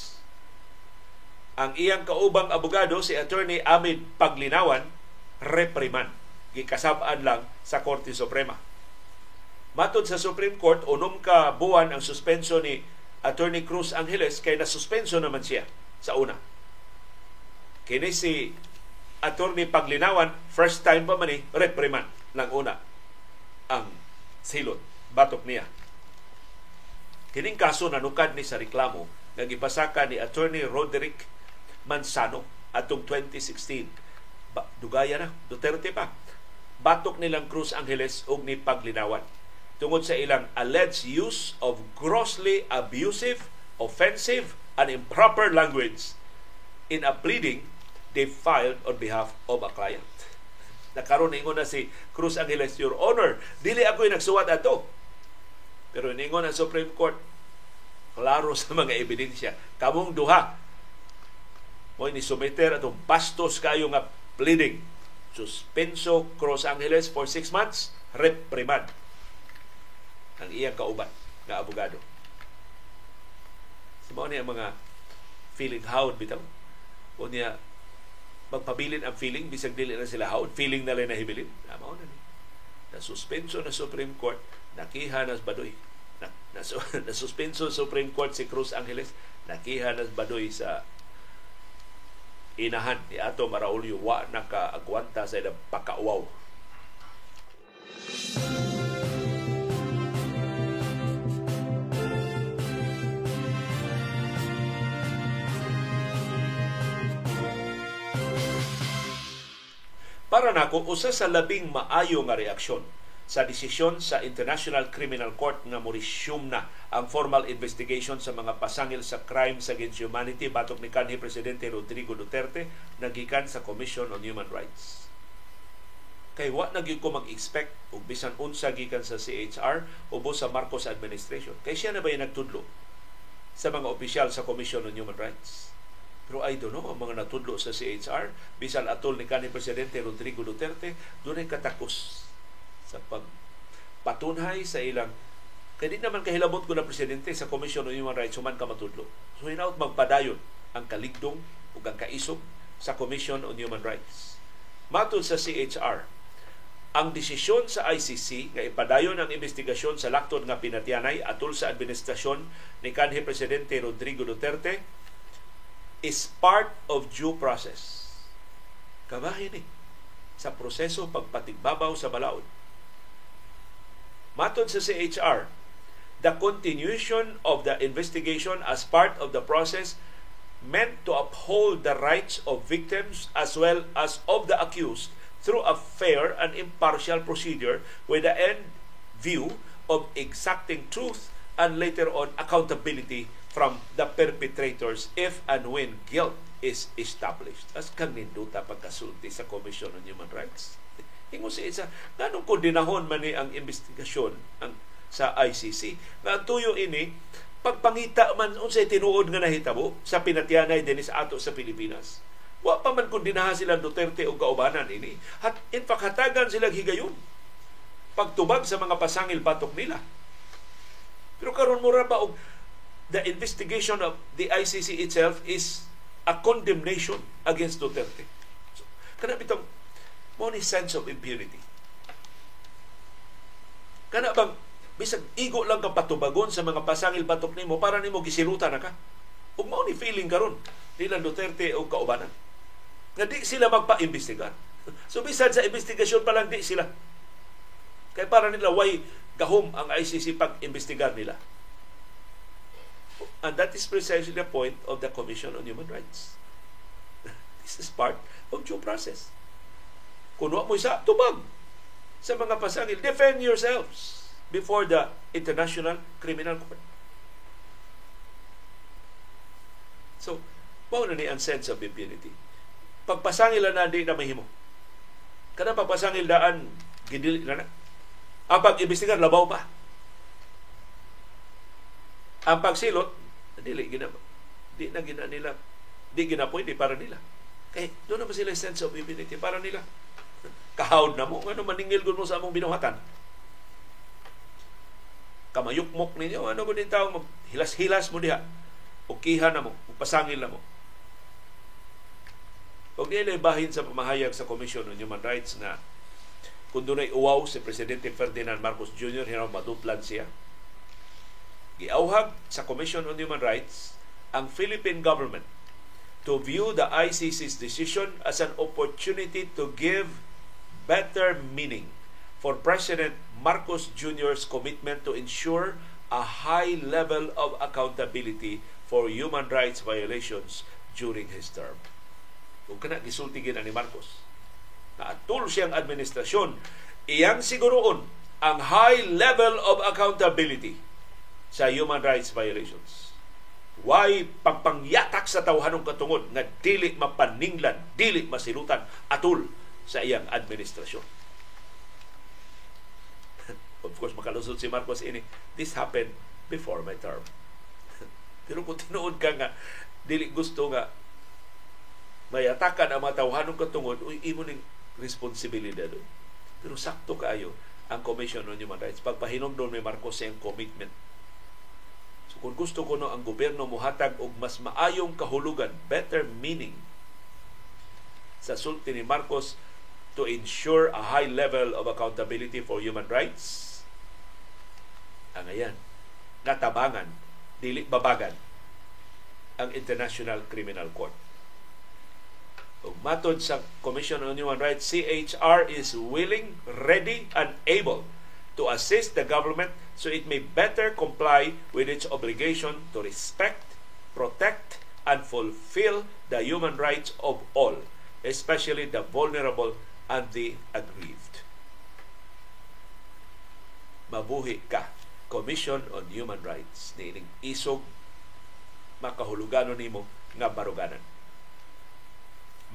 ang iyang kaubang abogado si Attorney Amid Paglinawan reprimand gikasab-an lang sa Korte Suprema. Matod sa Supreme Court, unom ka buwan ang suspenso ni Attorney Cruz Angeles kay nasuspenso naman siya sa una. Kini si Attorney Paglinawan, first time pa man ni reprimand ng una ang silot, batok niya. Kining kaso nanukad ni sa reklamo nga gipasaka ni Attorney Roderick Mansano atong 2016. Ba, dugaya na, Duterte pa. Batok nilang Cruz Angeles og ni Paglinawan tungod sa ilang alleged use of grossly abusive, offensive, and improper language in a pleading they filed on behalf of a client. Nakaroon ingon na si Cruz Angeles, Your Honor, dili ako yung nagsuwat ato. Pero ningon ang Supreme Court, klaro sa mga ebidensya. Kamong duha mo ni sumiter atong bastos kayo nga pleading suspenso Cross Angeles for six months reprimand ang iyang kauban nga abogado so ni ang mga feeling hound bitaw o niya magpabilin ang feeling bisag dili na sila hound feeling na lang nahibilin mao na ni na suspenso na Supreme Court, nakiha nas badoy. Na, na, na suspenso Supreme Court si Cruz Angeles, nakiha nas badoy sa inahan ni Ato Maraulio wa nakaagwanta sa ilang pakauwaw. Para nako usa sa labing maayo nga reaksyon sa desisyon sa International Criminal Court nga morisyum na ang formal investigation sa mga pasangil sa crimes against humanity batok ni kanhi presidente Rodrigo Duterte nagikan sa Commission on Human Rights. Kay wa na ko mag-expect og bisan unsa gikan sa CHR o sa Marcos administration. Kay siya na ba nagtudlo sa mga opisyal sa Commission on Human Rights? Pero I don't know, ang mga natudlo sa CHR, bisan atol ni kanhi Presidente Rodrigo Duterte, doon ay katakos sa pagpatunhay sa ilang kaya di naman kahilabot ko na presidente sa Commission on Human Rights human ka matudlo. So hinaut magpadayon ang kaligdong ug ang kaisog sa Commission on Human Rights. Matod sa CHR, ang desisyon sa ICC nga ipadayon ang investigasyon sa laktod nga pinatyanay atol sa administrasyon ni kanhi presidente Rodrigo Duterte is part of due process. Kabahin ni sa proseso pagpatigbabaw sa balaod Matod sa CHR, the continuation of the investigation as part of the process meant to uphold the rights of victims as well as of the accused through a fair and impartial procedure with the end view of exacting truth and later on accountability from the perpetrators if and when guilt is established. As kang ninduta pagkasulti sa Commission on Human Rights. Ingon si isa, ganong kondinahon man ni ang investigasyon ang sa ICC. Nga tuyo ini, pagpangita man unsay tinuod nga nahitabo sa pinatyanay dinhi sa ato sa Pilipinas. Wa pa man kondinaha sila Duterte o kaubanan ini. Hat in fact hatagan sila higayon. Pagtubag sa mga pasangil patok nila. Pero karon mura ba og the investigation of the ICC itself is a condemnation against Duterte. So, kana bitong mo ni sense of impunity. Kana bang bisag igo lang ka patubagon sa mga pasangil batok nimo para nimo gisirutan na ka. Ug mao ni feeling karon nila Duterte o kaubanan. Nga di sila magpa-imbestigar. So bisan sa investigasyon pa lang di sila. Kay para nila way gahom ang ICC pag-imbestigar nila. And that is precisely the point of the Commission on Human Rights. This is part of due process. Kuno mo sa tubag sa mga pasangil. Defend yourselves before the International Criminal Court. So, mao na ni ang sense of impunity. Pagpasangil na di na mahimo. Kada pagpasangil daan gidili na na. Ang pag-imbestigar labaw pa. Ang pagsilot dili gina di na gina nila di gina pwede para nila. Kay doon na ba sila sense of impunity para nila? kahawd na mo. Ano maningil mo sa among binuhatan? Kamayukmok ninyo. Ano ko din tao? Hilas-hilas mo diha. O kiha na mo. Pasangil na mo. Huwag nila bahin sa pamahayag sa Commission on Human Rights na kung doon ay uwaw si Presidente Ferdinand Marcos Jr. hinaw maduplan siya. Giauhag sa Commission on Human Rights ang Philippine government to view the ICC's decision as an opportunity to give better meaning for President Marcos Jr.'s commitment to ensure a high level of accountability for human rights violations during his term. Kung kana gisultigin ni Marcos, na atul siyang administrasyon, iyang siguroon ang high level of accountability sa human rights violations. Why pagpangyatak sa tawhanong katungod nga dili mapaninglan, dili masilutan atul sa iyang administrasyon. of course, makalusot si Marcos ini, this happened before my term. Pero kung tinuod ka nga, dili gusto nga mayatakan ang mga tawhanong katungod, uy, imo ning responsibilidad. Pero sakto kaayo ang Commission on Human Rights. Pagpahinog doon may Marcos siyang commitment. Kung gusto ko no ang gobyerno muhatag og mas maayong kahulugan, better meaning sa sulti ni Marcos to ensure a high level of accountability for human rights. Ang ayan, natabangan, dili babagan ang International Criminal Court. Ug matod sa Commission on Human Rights, CHR is willing, ready, and able to assist the government so it may better comply with its obligation to respect, protect, and fulfill the human rights of all, especially the vulnerable and the aggrieved. Mabuhi ka, Commission on Human Rights, niining isog makahuluganon nimo nga baruganan.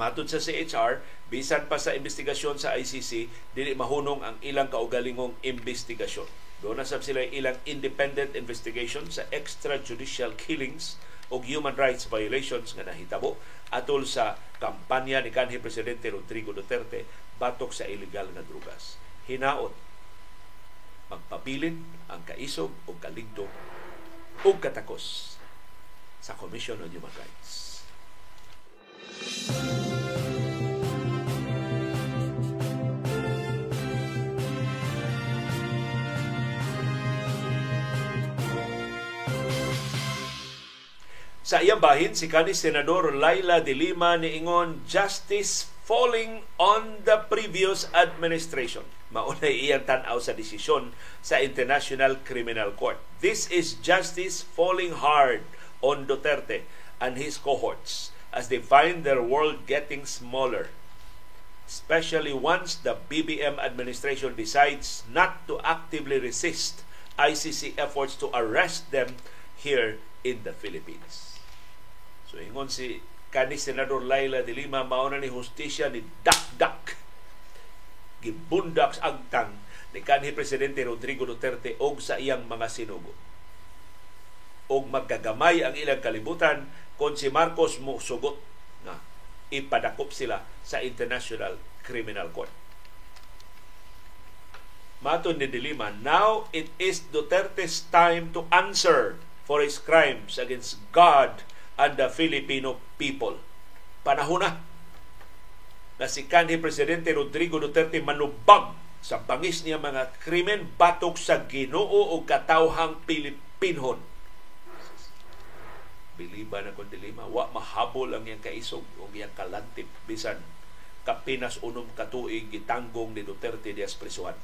Matod sa CHR, bisan pa sa investigasyon sa ICC, dili mahunong ang ilang kaugalingong investigasyon. Doon na sab sila ilang independent investigation sa extrajudicial killings o human rights violations nga nahitabo atol sa kampanya ni kanhi presidente Rodrigo Duterte batok sa illegal na drugas. Hinaot magpabilin ang kaisog o kaligdo o katakos sa Commission on Human Rights. Sa iyang bahin, si kanis Senador Laila de Lima niingon justice falling on the previous administration. Maunay iyang tanaw sa desisyon sa International Criminal Court. This is justice falling hard on Duterte and his cohorts as they find their world getting smaller. Especially once the BBM administration decides not to actively resist ICC efforts to arrest them here in the Philippines. So ingon si kani Senador Laila de Lima mauna ni hustisya ni dakdak gibundak sa agtang ni kanhi presidente Rodrigo Duterte og sa iyang mga sinugo. Og magkagamay ang ilang kalibutan kung si Marcos mo sugot na ipadakop sila sa International Criminal Court. Maton ni Dilima, now it is Duterte's time to answer for his crimes against God and the Filipino people. Panahon na na si kanhi Presidente Rodrigo Duterte manubag sa bangis niya mga krimen batok sa Ginoo o katawhang Pilipinhon. Biliba na kung dilima, wa mahabol ang iyang kaisog o iyang kalantip bisan kapinas unom katuig gitanggong ni Duterte di prisuhan.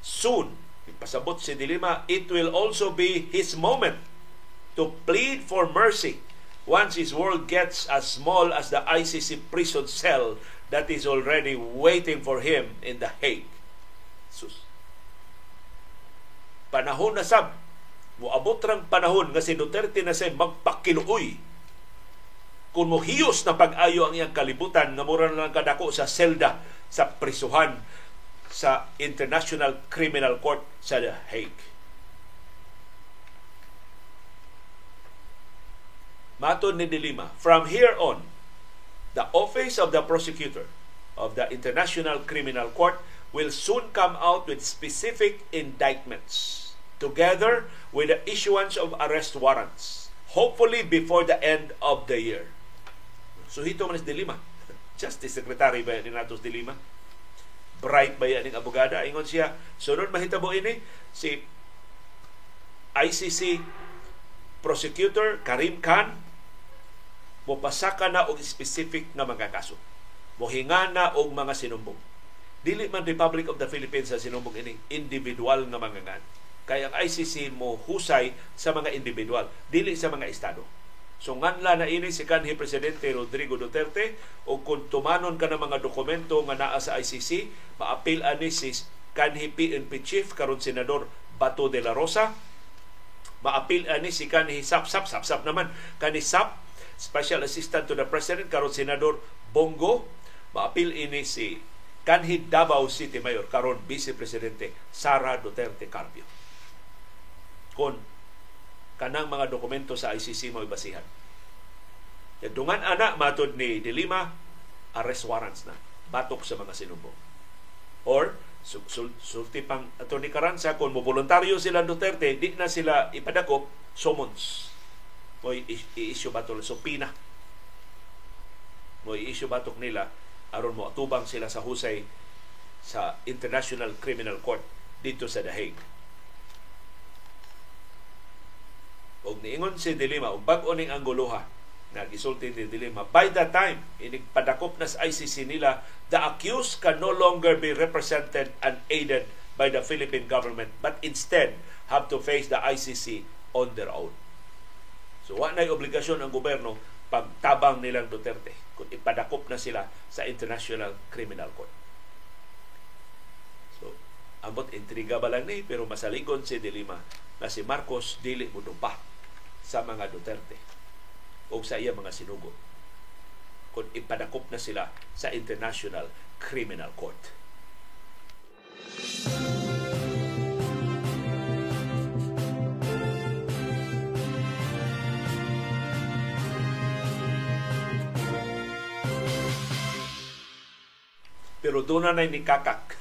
Soon, ipasabot si Dilima, it will also be his moment to plead for mercy once his world gets as small as the ICC prison cell that is already waiting for him in The Hague. Sus. Panahon na sab, muabot rang panahon nga si Duterte na say magpakiluoy kung mohiyos na pag-ayo ang iyang kalibutan nga mura lang kadako sa selda sa prisuhan sa International Criminal Court sa The Hague. Maton ni Dilima, from here on, the office of the prosecutor of the International Criminal Court will soon come out with specific indictments together with the issuance of arrest warrants, hopefully before the end of the year. So hito man si Dilima. Justice Secretary ba ni Natos Dilima? Bright ba yan abogada? Ingon siya, sunod mahitabo ini si ICC Prosecutor Karim Khan mopasaka na og specific nga mga kaso. Mohinga na og mga sinumbong. Dili man Republic of the Philippines sa sinumbong ini individual nga mga ngan. Kaya ang ICC mo husay sa mga individual, dili sa mga estado. So nganla na ini si kanhi presidente Rodrigo Duterte o kung tumanon ka ng mga dokumento nga naa sa ICC, maapil ani si kanhi PNP chief karon senador Bato de la Rosa, maapil ani si kanhi sap sap sap sap naman kanhi sap Special Assistant to the President karon Senador Bongo maapil ini si kanhi Davao City Mayor karon Vice Presidente Sara Duterte Carpio. Kon kanang mga dokumento sa ICC mo ibasihan. Dungan ana matod ni Dilima arrest warrants na batok sa mga sinumbong. Or sulti pang ato ni Karansa kung mo voluntaryo sila Duterte di na sila ipadakop summons mo i-issue batok so pina mo i-issue batok nila aron mo atubang sila sa husay sa International Criminal Court dito sa The Hague. Og niingon si Dilima, og bag-o ning Angoloha, nagisulti ni Dilima, by that time, inigpadakop na sa ICC nila, the accused can no longer be represented and aided by the Philippine government, but instead have to face the ICC on their own. So, wa na'y obligasyon ang gobyerno pagtabang nilang Duterte kung ipadakop na sila sa International Criminal Court. Ambot intriga ba lang ni, pero masaligon si Dilima na si Marcos dili mo sa mga Duterte o sa iya mga sinugo kung ipadakop na sila sa International Criminal Court. pero doon na ni kakak.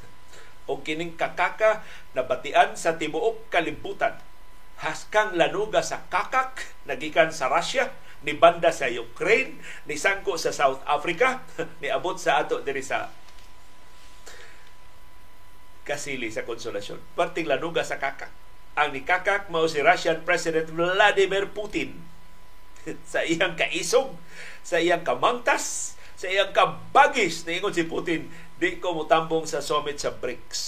O kining kakaka na batian sa tibuok kalibutan. Haskang lanuga sa kakak, nagikan sa Russia, ni banda sa Ukraine, ni sangko sa South Africa, ni abot sa ato diri sa kasili sa konsolasyon. Parting lanuga sa kakak. Ang ni kakak mao si Russian President Vladimir Putin sa iyang kaisog, sa iyang kamangtas, sa iyang kabagis, niingon si Putin, di ko mutambong sa summit sa BRICS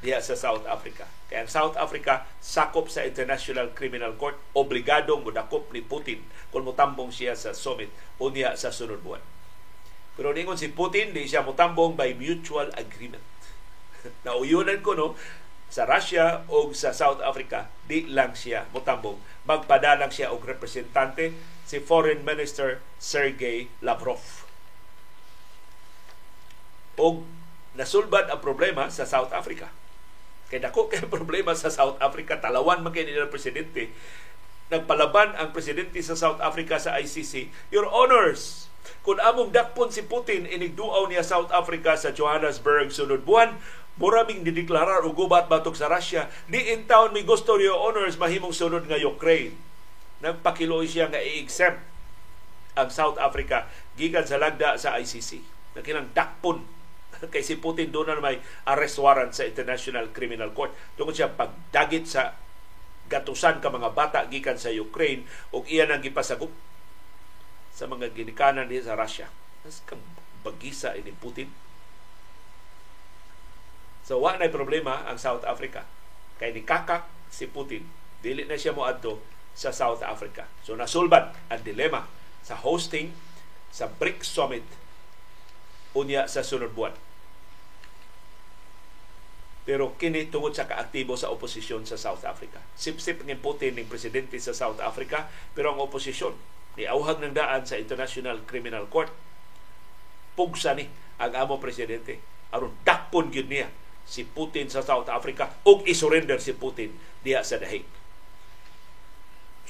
diya sa South Africa. Kaya ang South Africa sakop sa International Criminal Court, obligadong mudakop ni Putin kung mutambong siya sa summit o niya sa sunod buwan. Pero ningon si Putin, di siya mutambong by mutual agreement. Nauyunan ko no, sa Russia o sa South Africa, di lang siya mutambong. Magpadalang siya og representante si Foreign Minister Sergey Lavrov o nasulbad ang problema sa South Africa. Kaya dako kay problema sa South Africa, talawan man kay nila presidente. Nagpalaban ang presidente sa South Africa sa ICC. Your Honors, kung among dakpon si Putin inigduaw niya South Africa sa Johannesburg sunod buwan, muraming dideklarar og gubat batok sa Russia. Di in town mi gusto your honors mahimong sunod nga Ukraine. Nagpakiloy siya nga i-exempt ang South Africa gikan sa lagda sa ICC. Nakinang dakpon kay si Putin doon na may arrest warrant sa International Criminal Court tungkol siya pagdagit sa gatusan ka mga bata gikan sa Ukraine ug iyan ang gipasagup sa mga ginikanan niya sa Russia. Mas bagisa ini Putin. So wa na problema ang South Africa. Kay ni kakak si Putin, dili na siya moadto sa South Africa. So nasulbad ang dilema sa hosting sa BRICS Summit unya sa sunod buwan. Pero kini tungod sa kaaktibo sa oposisyon sa South Africa. Sip-sip ng Putin ng presidente sa South Africa, pero ang oposisyon ni auhag ng daan sa International Criminal Court. Pugsa ni ang amo presidente aron dakpon gyud niya si Putin sa South Africa ug isurrender si Putin diha sa Hague.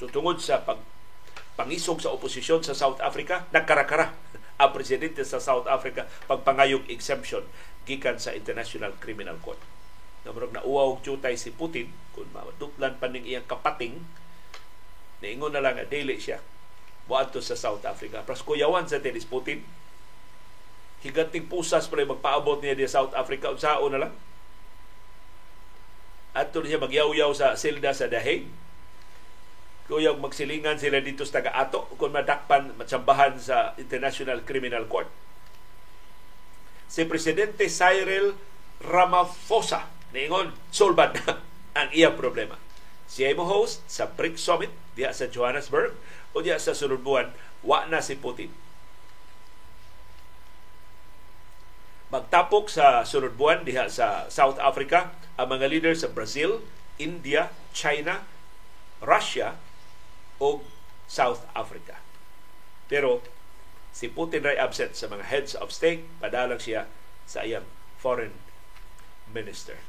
So tungod sa pag pangisog sa oposisyon sa South Africa, nagkarakara ang presidente sa South Africa pagpangayog exemption gikan sa International Criminal Court na murag nauwaw og jutay si Putin kung maduplan pa ning iyang kapating niingon na lang nga dili siya moadto sa South Africa. Pras kuyawan sa tenis Putin higanting pusas pa magpaabot niya di South Africa. Unsao na lang? Adto siya magyaw-yaw sa silda sa Dahig kuyang magsilingan sila dito sa taga-ato kung madakpan matsambahan sa International Criminal Court. Si Presidente Cyril Ramaphosa Ningon, solbad na ang iyang problema. Siya mo host sa BRICS Summit diya sa Johannesburg o diya sa sunod buwan, wa na si Putin. Magtapok sa sunod buwan diha sa South Africa ang mga leader sa Brazil, India, China, Russia o South Africa. Pero si Putin ray absent sa mga heads of state, padalang siya sa iyang foreign minister.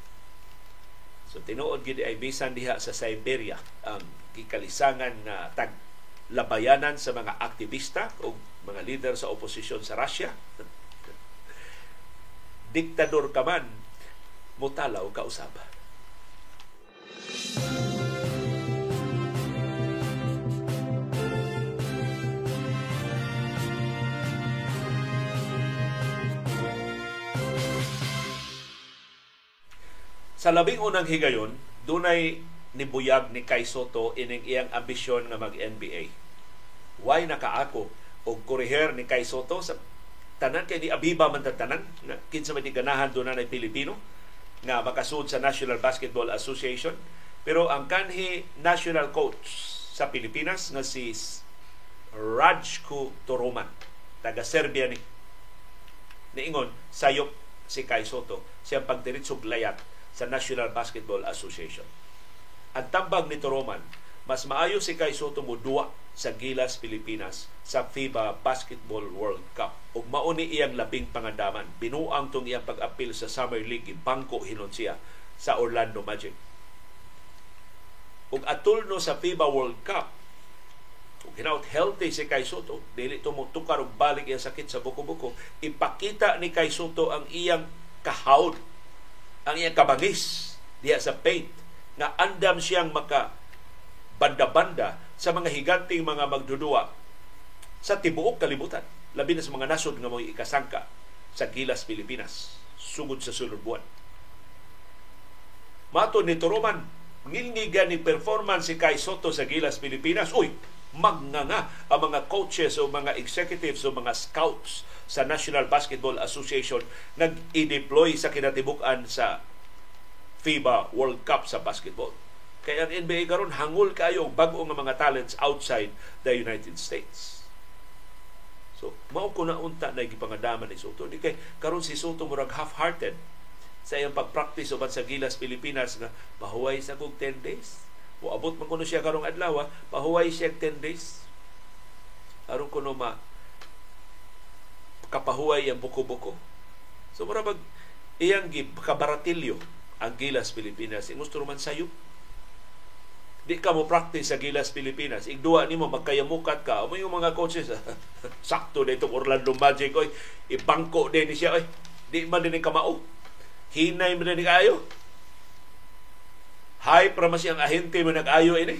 So tinuod gid ay bisan diha sa Siberia ang gikalisangan na tag labayanan sa mga aktivista o mga leader sa oposisyon sa Russia. Diktador ka man, mutalaw ka usaba. Sa labing unang higayon, dunay nibuyag ni Kai Soto ining iyang ambisyon nga mag-NBA. Why nakaako og kuriher ni Kai Soto sa tanan kay ni Abiba man tanan na kinsa man ganahan do na Pilipino nga makasud sa National Basketball Association. Pero ang kanhi national coach sa Pilipinas nga si Rajko Toroman taga Serbia ni. Niingon sayop si Kai Soto. Siyang pagdiritsog layat sa National Basketball Association. Ang tambag ni Toroman, mas maayo si Kai Soto mo duwa sa Gilas, Pilipinas sa FIBA Basketball World Cup. Ug mauni iyang labing pangandaman. Binuang tong iyang pag-apil sa Summer League, bangko hinon siya sa Orlando Magic. Ug atulno sa FIBA World Cup, kung hinaut healthy si Kai Soto, dili to mo tukar og balik iyang sakit sa buko-buko, ipakita ni Kai Soto ang iyang kahawd, ang iyang kabangis diya sa paint, na andam siyang maka banda-banda sa mga higanting mga magdudua sa tibuok kalibutan. Labi na sa mga nasod nga mga ikasangka sa Gilas, Pilipinas, sugod sa sulod buwan. Mato ni Toroman, ngilngigan ni performance si Kai Soto sa Gilas, Pilipinas. Uy, magnganga ang mga coaches o mga executives o mga scouts sa National Basketball Association nag-i-deploy sa kinatibukan sa FIBA World Cup sa basketball. Kaya ang NBA karon hangol kayo bag-o nga mga talents outside the United States. So, mao ko na unta na gipangadaman ni Soto. Di kay karon si Soto murag half-hearted sa iyang pag-practice uban sa Gilas Pilipinas nga pahuway sa kog 10 days. O abot man kuno siya karong adlaw, pahuway siya 10 days. Aron kuno ma kapahuway ang buko-buko. So murag iyang gibakabaratilyo ang Gilas Pilipinas. Gusto man sayop di ka mo practice sa Gilas Pilipinas. Igduwa nimo magkayamukat ka. Amo yung mga coaches, sakto na itong Orlando Magic, oy, ibangko din ni siya, oy. Di man din kamao. Hinay mo din kayo. Hay para mas ang ahente mo nag-ayo ini.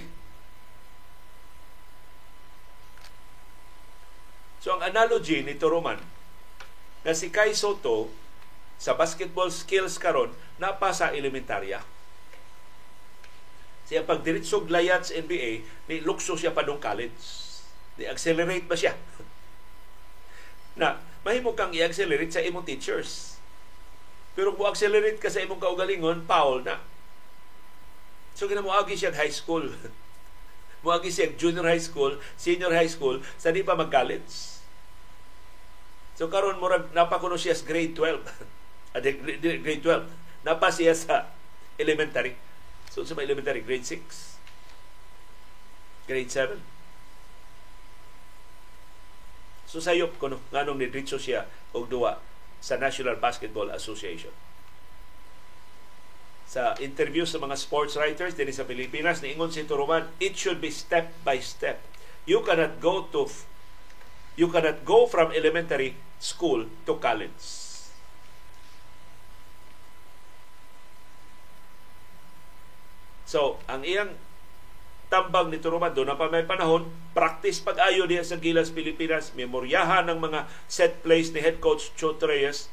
So ang analogy ni Toroman na si Kai Soto sa basketball skills karon napasa elementarya siya pagdiritsog layat sa NBA, ni lukso siya padong college. Di accelerate ba siya? na, mahimo kang i-accelerate sa imong teachers. Pero kung accelerate ka sa imong kaugalingon, foul na. So, ginamuagi siya high school. Muagi siya junior high school, senior high school, sa di pa mag-college. So, karon murag napakuno siya sa grade 12. grade 12. Napa siya sa elementary. So sa elementary, grade 6, grade 7. So sayop ko no, nganong nidritso siya og duwa sa National Basketball Association. Sa interview sa mga sports writers din sa Pilipinas, niingon si Turuman, it should be step by step. You cannot go to you cannot go from elementary school to college. So, ang iyang tambang ni Turuman, doon na pa may panahon, practice pag-ayo diya sa Gilas, Pilipinas, memoryahan ng mga set plays ni head coach Chot Reyes,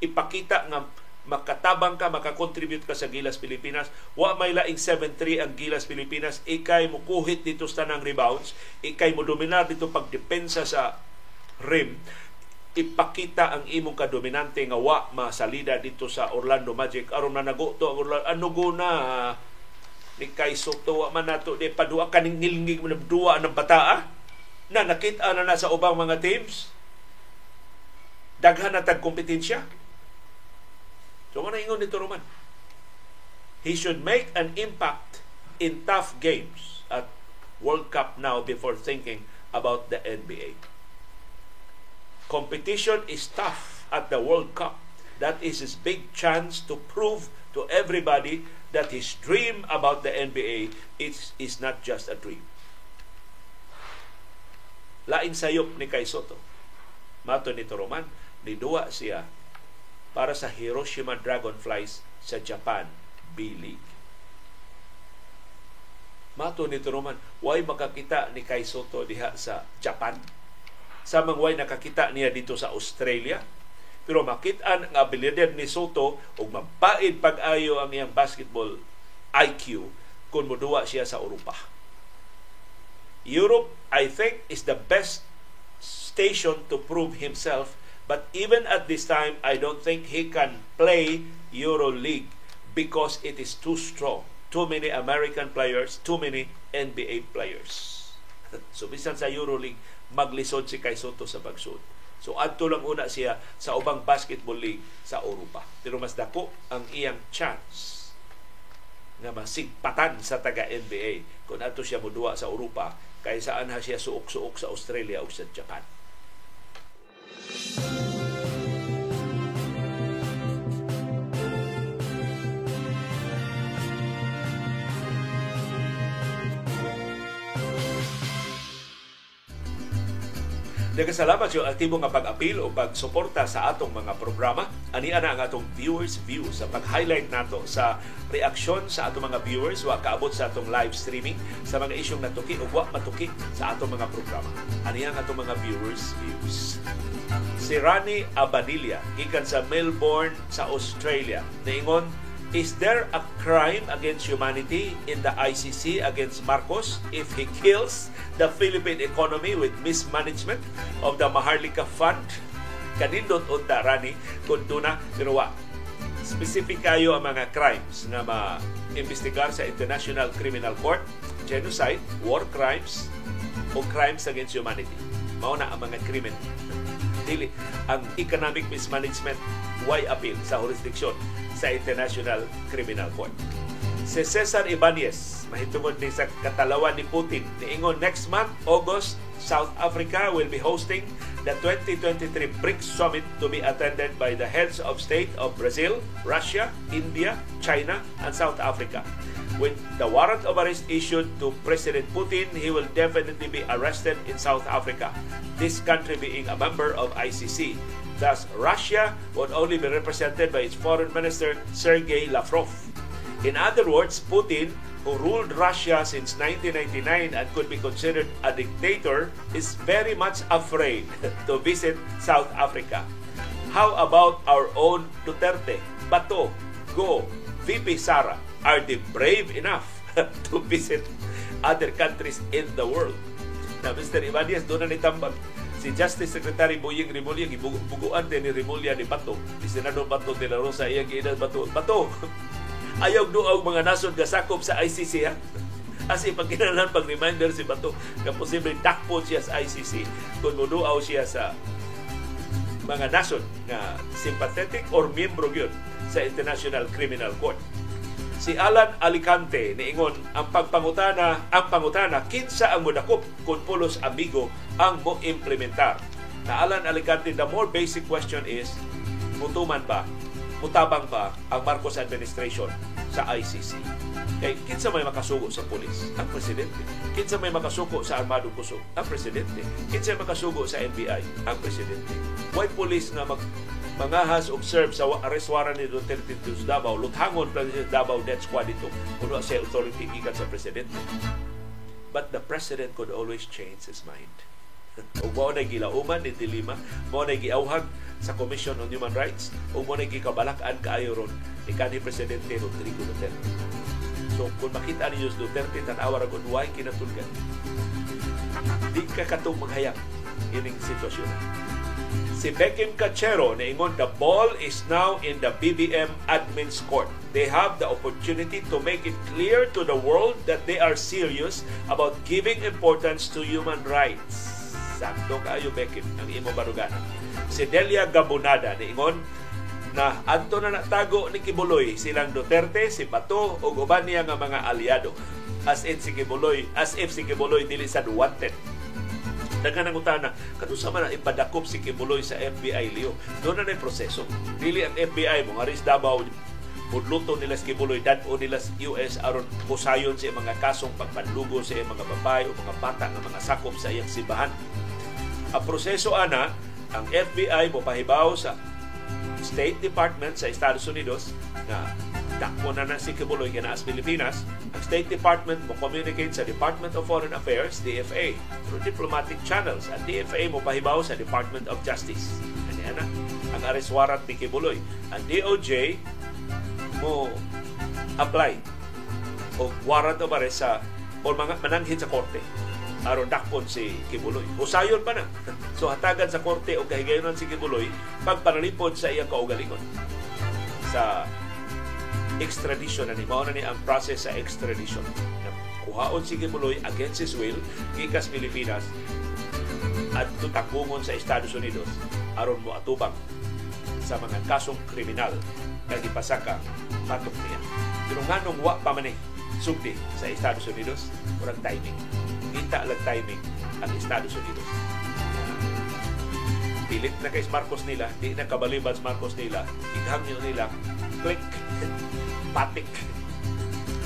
ipakita nga makatabang ka, makakontribute ka sa Gilas Pilipinas. Wa may laing 7-3 ang Gilas Pilipinas. Ikay mo kuhit dito sa tanang rebounds. Ikay mo dominar dito pagdepensa sa rim. Ipakita ang imong kadominante nga wa masalida dito sa Orlando Magic. Aron na nago to Orlando. Ano na ni kay Soto wa man nato di padua kaning ngilngig mo duwa ng bataa na nakita na na sa ubang mga teams daghan na tag kompetensya so mo ingon nito Roman he should make an impact in tough games at World Cup now before thinking about the NBA competition is tough at the World Cup that is his big chance to prove to everybody that his dream about the NBA is, is not just a dream. Lain sayop ni Kay Soto. Mato ni Toroman, niduwa siya para sa Hiroshima Dragonflies sa Japan B-League. Mato ni Toroman, why makakita ni Kay Soto diha sa Japan? Samang why nakakita niya dito sa Australia, Pero makita ang abilidad ni Soto ug mabaid pag-ayo ang iyang basketball IQ kung muduwa siya sa Europa. Europe, I think, is the best station to prove himself. But even at this time, I don't think he can play Euro League because it is too strong. Too many American players, too many NBA players. so bisan sa Euro League, maglisod si Kai Soto sa pagsud. So adto lang una siya sa ubang basketball league sa Europa. Pero mas dako ang iyang chance nga masigpatan sa taga NBA kung ato siya moduwa sa Europa kaysa anha siya suok-suok sa Australia o sa Japan. Thank you. Nagkasalamat sa aktibo nga pag-apil o pagsuporta sa atong mga programa. Ani ana ang atong viewers view sa pag-highlight nato sa reaksyon sa atong mga viewers wa kaabot sa atong live streaming sa mga isyong natuki o wa matuki sa atong mga programa. Ani ang atong mga viewers views. Si Rani Abadilla gikan sa Melbourne sa Australia. Niingon Is there a crime against humanity in the ICC against Marcos if he kills the Philippine economy with mismanagement of the Maharlika Fund? Kanindot unta rani kung tuna pero wa specific kayo ang mga crimes na ma-investigar sa International Criminal Court, genocide, war crimes, o crimes against humanity. Mauna ang mga krimen. Dili, ang economic mismanagement, why appeal sa jurisdiction sa International Criminal Court. Si Cesar Ibanez, mahitungod ni sa katalawan ni Putin, niingon next month, August, South Africa will be hosting the 2023 BRICS Summit to be attended by the heads of state of Brazil, Russia, India, China, and South Africa. With the warrant of arrest issued to President Putin, he will definitely be arrested in South Africa, this country being a member of ICC. Thus, Russia would only be represented by its foreign minister, Sergei Lavrov. In other words, Putin, who ruled Russia since 1999 and could be considered a dictator, is very much afraid to visit South Africa. How about our own Duterte, Bato, Go, VP Sara? Are they brave enough to visit other countries in the world? Na Mr. Ibanez, doon na nitambag si Justice Secretary Boying Rimulya gibuguan din ni Rimulya ni Bato. Ni Senador Bato de la Rosa iya giinal Bato Bato. Ayaw duaw mga nasod gasakop sa ICC ha? As pag kinalan pag reminder si Bato na posible dakpo siya sa ICC kung muduaw siya sa mga nasod na sympathetic or miyembro yun sa International Criminal Court si Alan Alicante niingon ang pagpangutana ang pangutana kinsa ang modakop kung pulos amigo ang mo implementar? Na Alan Alicante the more basic question is mutuman ba? Mutabang ba ang Marcos administration sa ICC kay kinsa may makasugo sa pulis? Ang presidente. Kinsa may makasugo sa armadong kusog ang presidente. Kinsa may makasugo sa NBI ang presidente. Why police nga mag mangahas og serve sa arrest ni Duterte to Davao. Luthangon pa si Davao death squad ito kuno sa authority gikan sa presidente but the president could always change his mind. Ug mao na gilauman ni Dilima mao na giawhag sa Commission on Human Rights ug mao na gikabalak-an kaayo ron ni kanhi presidente Rodrigo Duterte. So kung makita ninyo si Duterte tan-awa ra gud why kinatulgan? Di ka katong maghayag ining sitwasyon Si Beckham Cachero naingon the ball is now in the BBM admin's court. They have the opportunity to make it clear to the world that they are serious about giving importance to human rights. Sakto kayo Beckham ang imo baruganan. Si Delia Gabonada naingon na adto na natago ni Kibuloy silang Duterte, si Bato ug uban niya nga mga aliado. As in si Kibuloy, as if si Kibuloy dili sad wanted Daghan ang utana, kanusa man ipadakop si Kibuloy sa FBI Leo. Doon na na proseso. Dili ang FBI mo, aris Davao, Budluto nila si Kibuloy, o nila sa US aron kusayon sa mga kasong pagpanlugo sa mga babae o mga bata nga mga sakop sa iyang sibahan. Ang proseso ana, ang FBI mo pahibaw sa State Department sa Estados Unidos na dakpo na na si Kibuloy kinaas Pilipinas, ang State Department mo communicate sa Department of Foreign Affairs, DFA, through diplomatic channels. At DFA mo pahibaw sa Department of Justice. Yan na. Ang arrest warrant ni Kibuloy. Ang DOJ mo apply o warrant of arrest sa o mga mananghin sa korte aron dakpon si Kibuloy. Usayon pa na. So hatagan sa korte o kahigayonan si Kibuloy pagpanalipod sa iyang kaugalingon sa extradition ani mao na ni ang process sa extradition. Kuhaon si Kibuloy against his will gikas Pilipinas at tutakbungon sa Estados Unidos aron mo atubang sa mga kasong kriminal nga gipasaka matok niya. Pero nganong wa pa man sugdi sa Estados Unidos, murag timing. Kita lang timing ang Estados Unidos. Pilit na kay Marcos nila, di na kabalibas Marcos nila, ighangyo nila, click, patik,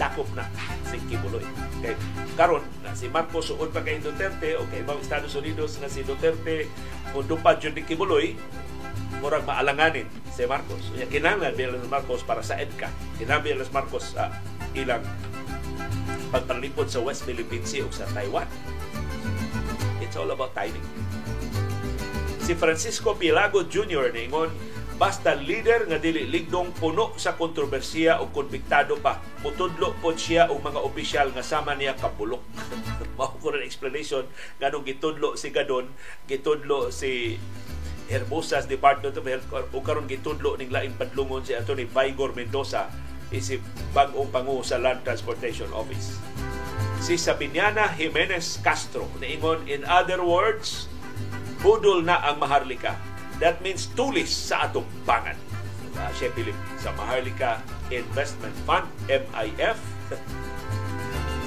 dakop na si Kibuloy. Kay karon na si Marcos suod pa kay Duterte o kay ibang Estados Unidos na si Duterte kung dupad yun ni Kibuloy, murag maalanganin si Marcos. Kaya kinanglan biya Marcos para sa EDCA. Kinanglan biya Marcos sa ilang pagpanlipod sa West Philippine Sea o sa Taiwan. It's all about timing. Si Francisco Pilago Jr. ningon, basta leader nga dili ligdong puno sa kontrobersiya o konbiktado pa, mutudlo po siya o mga opisyal nga sama niya kabulok. Mao ko rin explanation nganong gitudlo si Gadon, gitudlo si Herbosas Department of Health o karon gitudlo ning laing padlungon si Attorney Vigor Mendoza isip bag-ong pangu sa Land Transportation Office. Si Sabiniana Jimenez Castro niingon in other words, budol na ang Maharlika. That means tulis sa atong bangan. Uh, siya Philip sa Maharlika Investment Fund, MIF.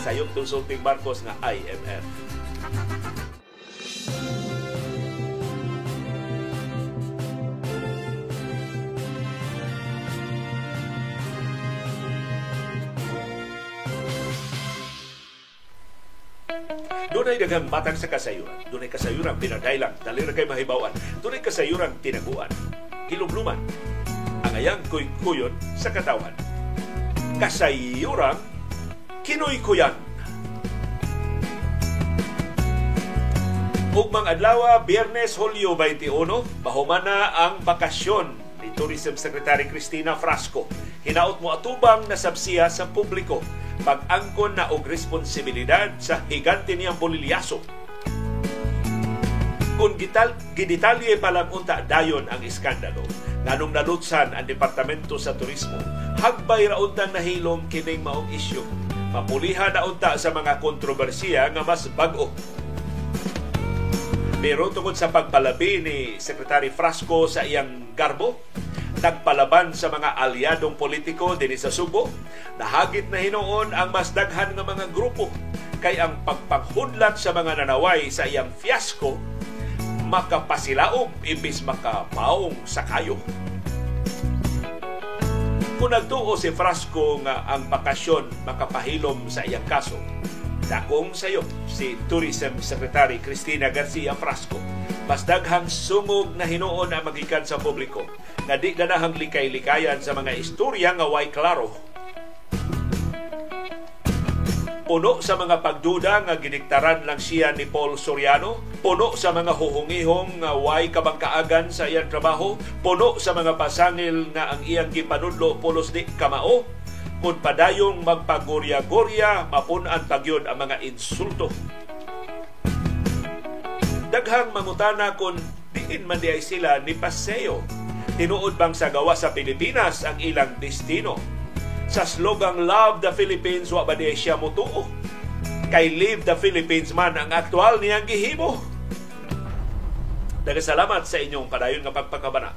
Sayok sulting Marcos nga IMF. Doon ay daghang matang sa kasayuran. Doon ay kasayuran pinadailang, dali kay mahibawan. Doon ay kasayuran tinaguan, kilubluman. Ang ayang kuy-kuyon sa katawan. Kasayuran kinuy-kuyan. Ugmang adlaw, Biyernes, Hulyo 21, mahumana ang bakasyon ni Tourism Secretary Cristina Frasco. Hinaot mo atubang na sabsiya sa publiko pag-angkon na og responsibilidad sa higante niyang bolilyaso. Kung gital, gidetalye pa lang unta dayon ang iskandalo, nganong nalutsan ang Departamento sa Turismo, hagbay ra untang nahilom kining maong isyu. Mapulihan na unta sa mga kontrobersiya nga mas bag-o pero tungod sa pagpalabi ni Secretary Frasco sa iyang garbo, nagpalaban sa mga aliadong politiko din sa Subo, nahagit na hinuon ang mas daghan nga mga grupo kay ang pagpanghudlat sa mga nanaway sa iyang fiasco makapasilaog imbis makapaong sa kayo. Kung nagtuo si Frasco nga ang bakasyon makapahilom sa iyang kaso, dakong sayo si Tourism Secretary Cristina Garcia Frasco mas daghang sumog na hinuon na magikan sa publiko nga di ganahang likay-likayan sa mga istorya nga way klaro. Puno sa mga pagduda nga giniktaran lang siya ni Paul Soriano, puno sa mga huhungihong nga way kabangkaagan sa iyang trabaho, puno sa mga pasangil nga ang iyang gipanudlo pulos di kamao, kung padayong magpagorya-gorya, mapunan pagyod ang mga insulto daghang mangutana kung diin man di sila ni Paseo. Tinuod bang sa gawa sa Pilipinas ang ilang destino? Sa slogang Love the Philippines, wa ba di siya mutuo? Kay Live the Philippines man ang aktual niyang gihimo. Nagasalamat sa inyong padayon nga pagpakabana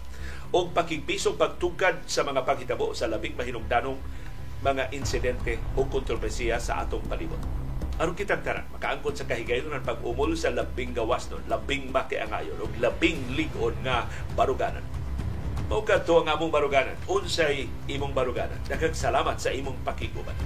o pakigpisong pagtugkad sa mga paghitabo sa labing mahinungdanong mga insidente o kontrobersiya sa atong palibot. Aron kitang tara, makaangkon sa kahigayon ng pag-umol sa labing gawas nun, labing makiangayon, o labing ligon nga baruganan. Maugat to ang among baruganan. Unsay imong baruganan. Nagkagsalamat sa imong pakiguban.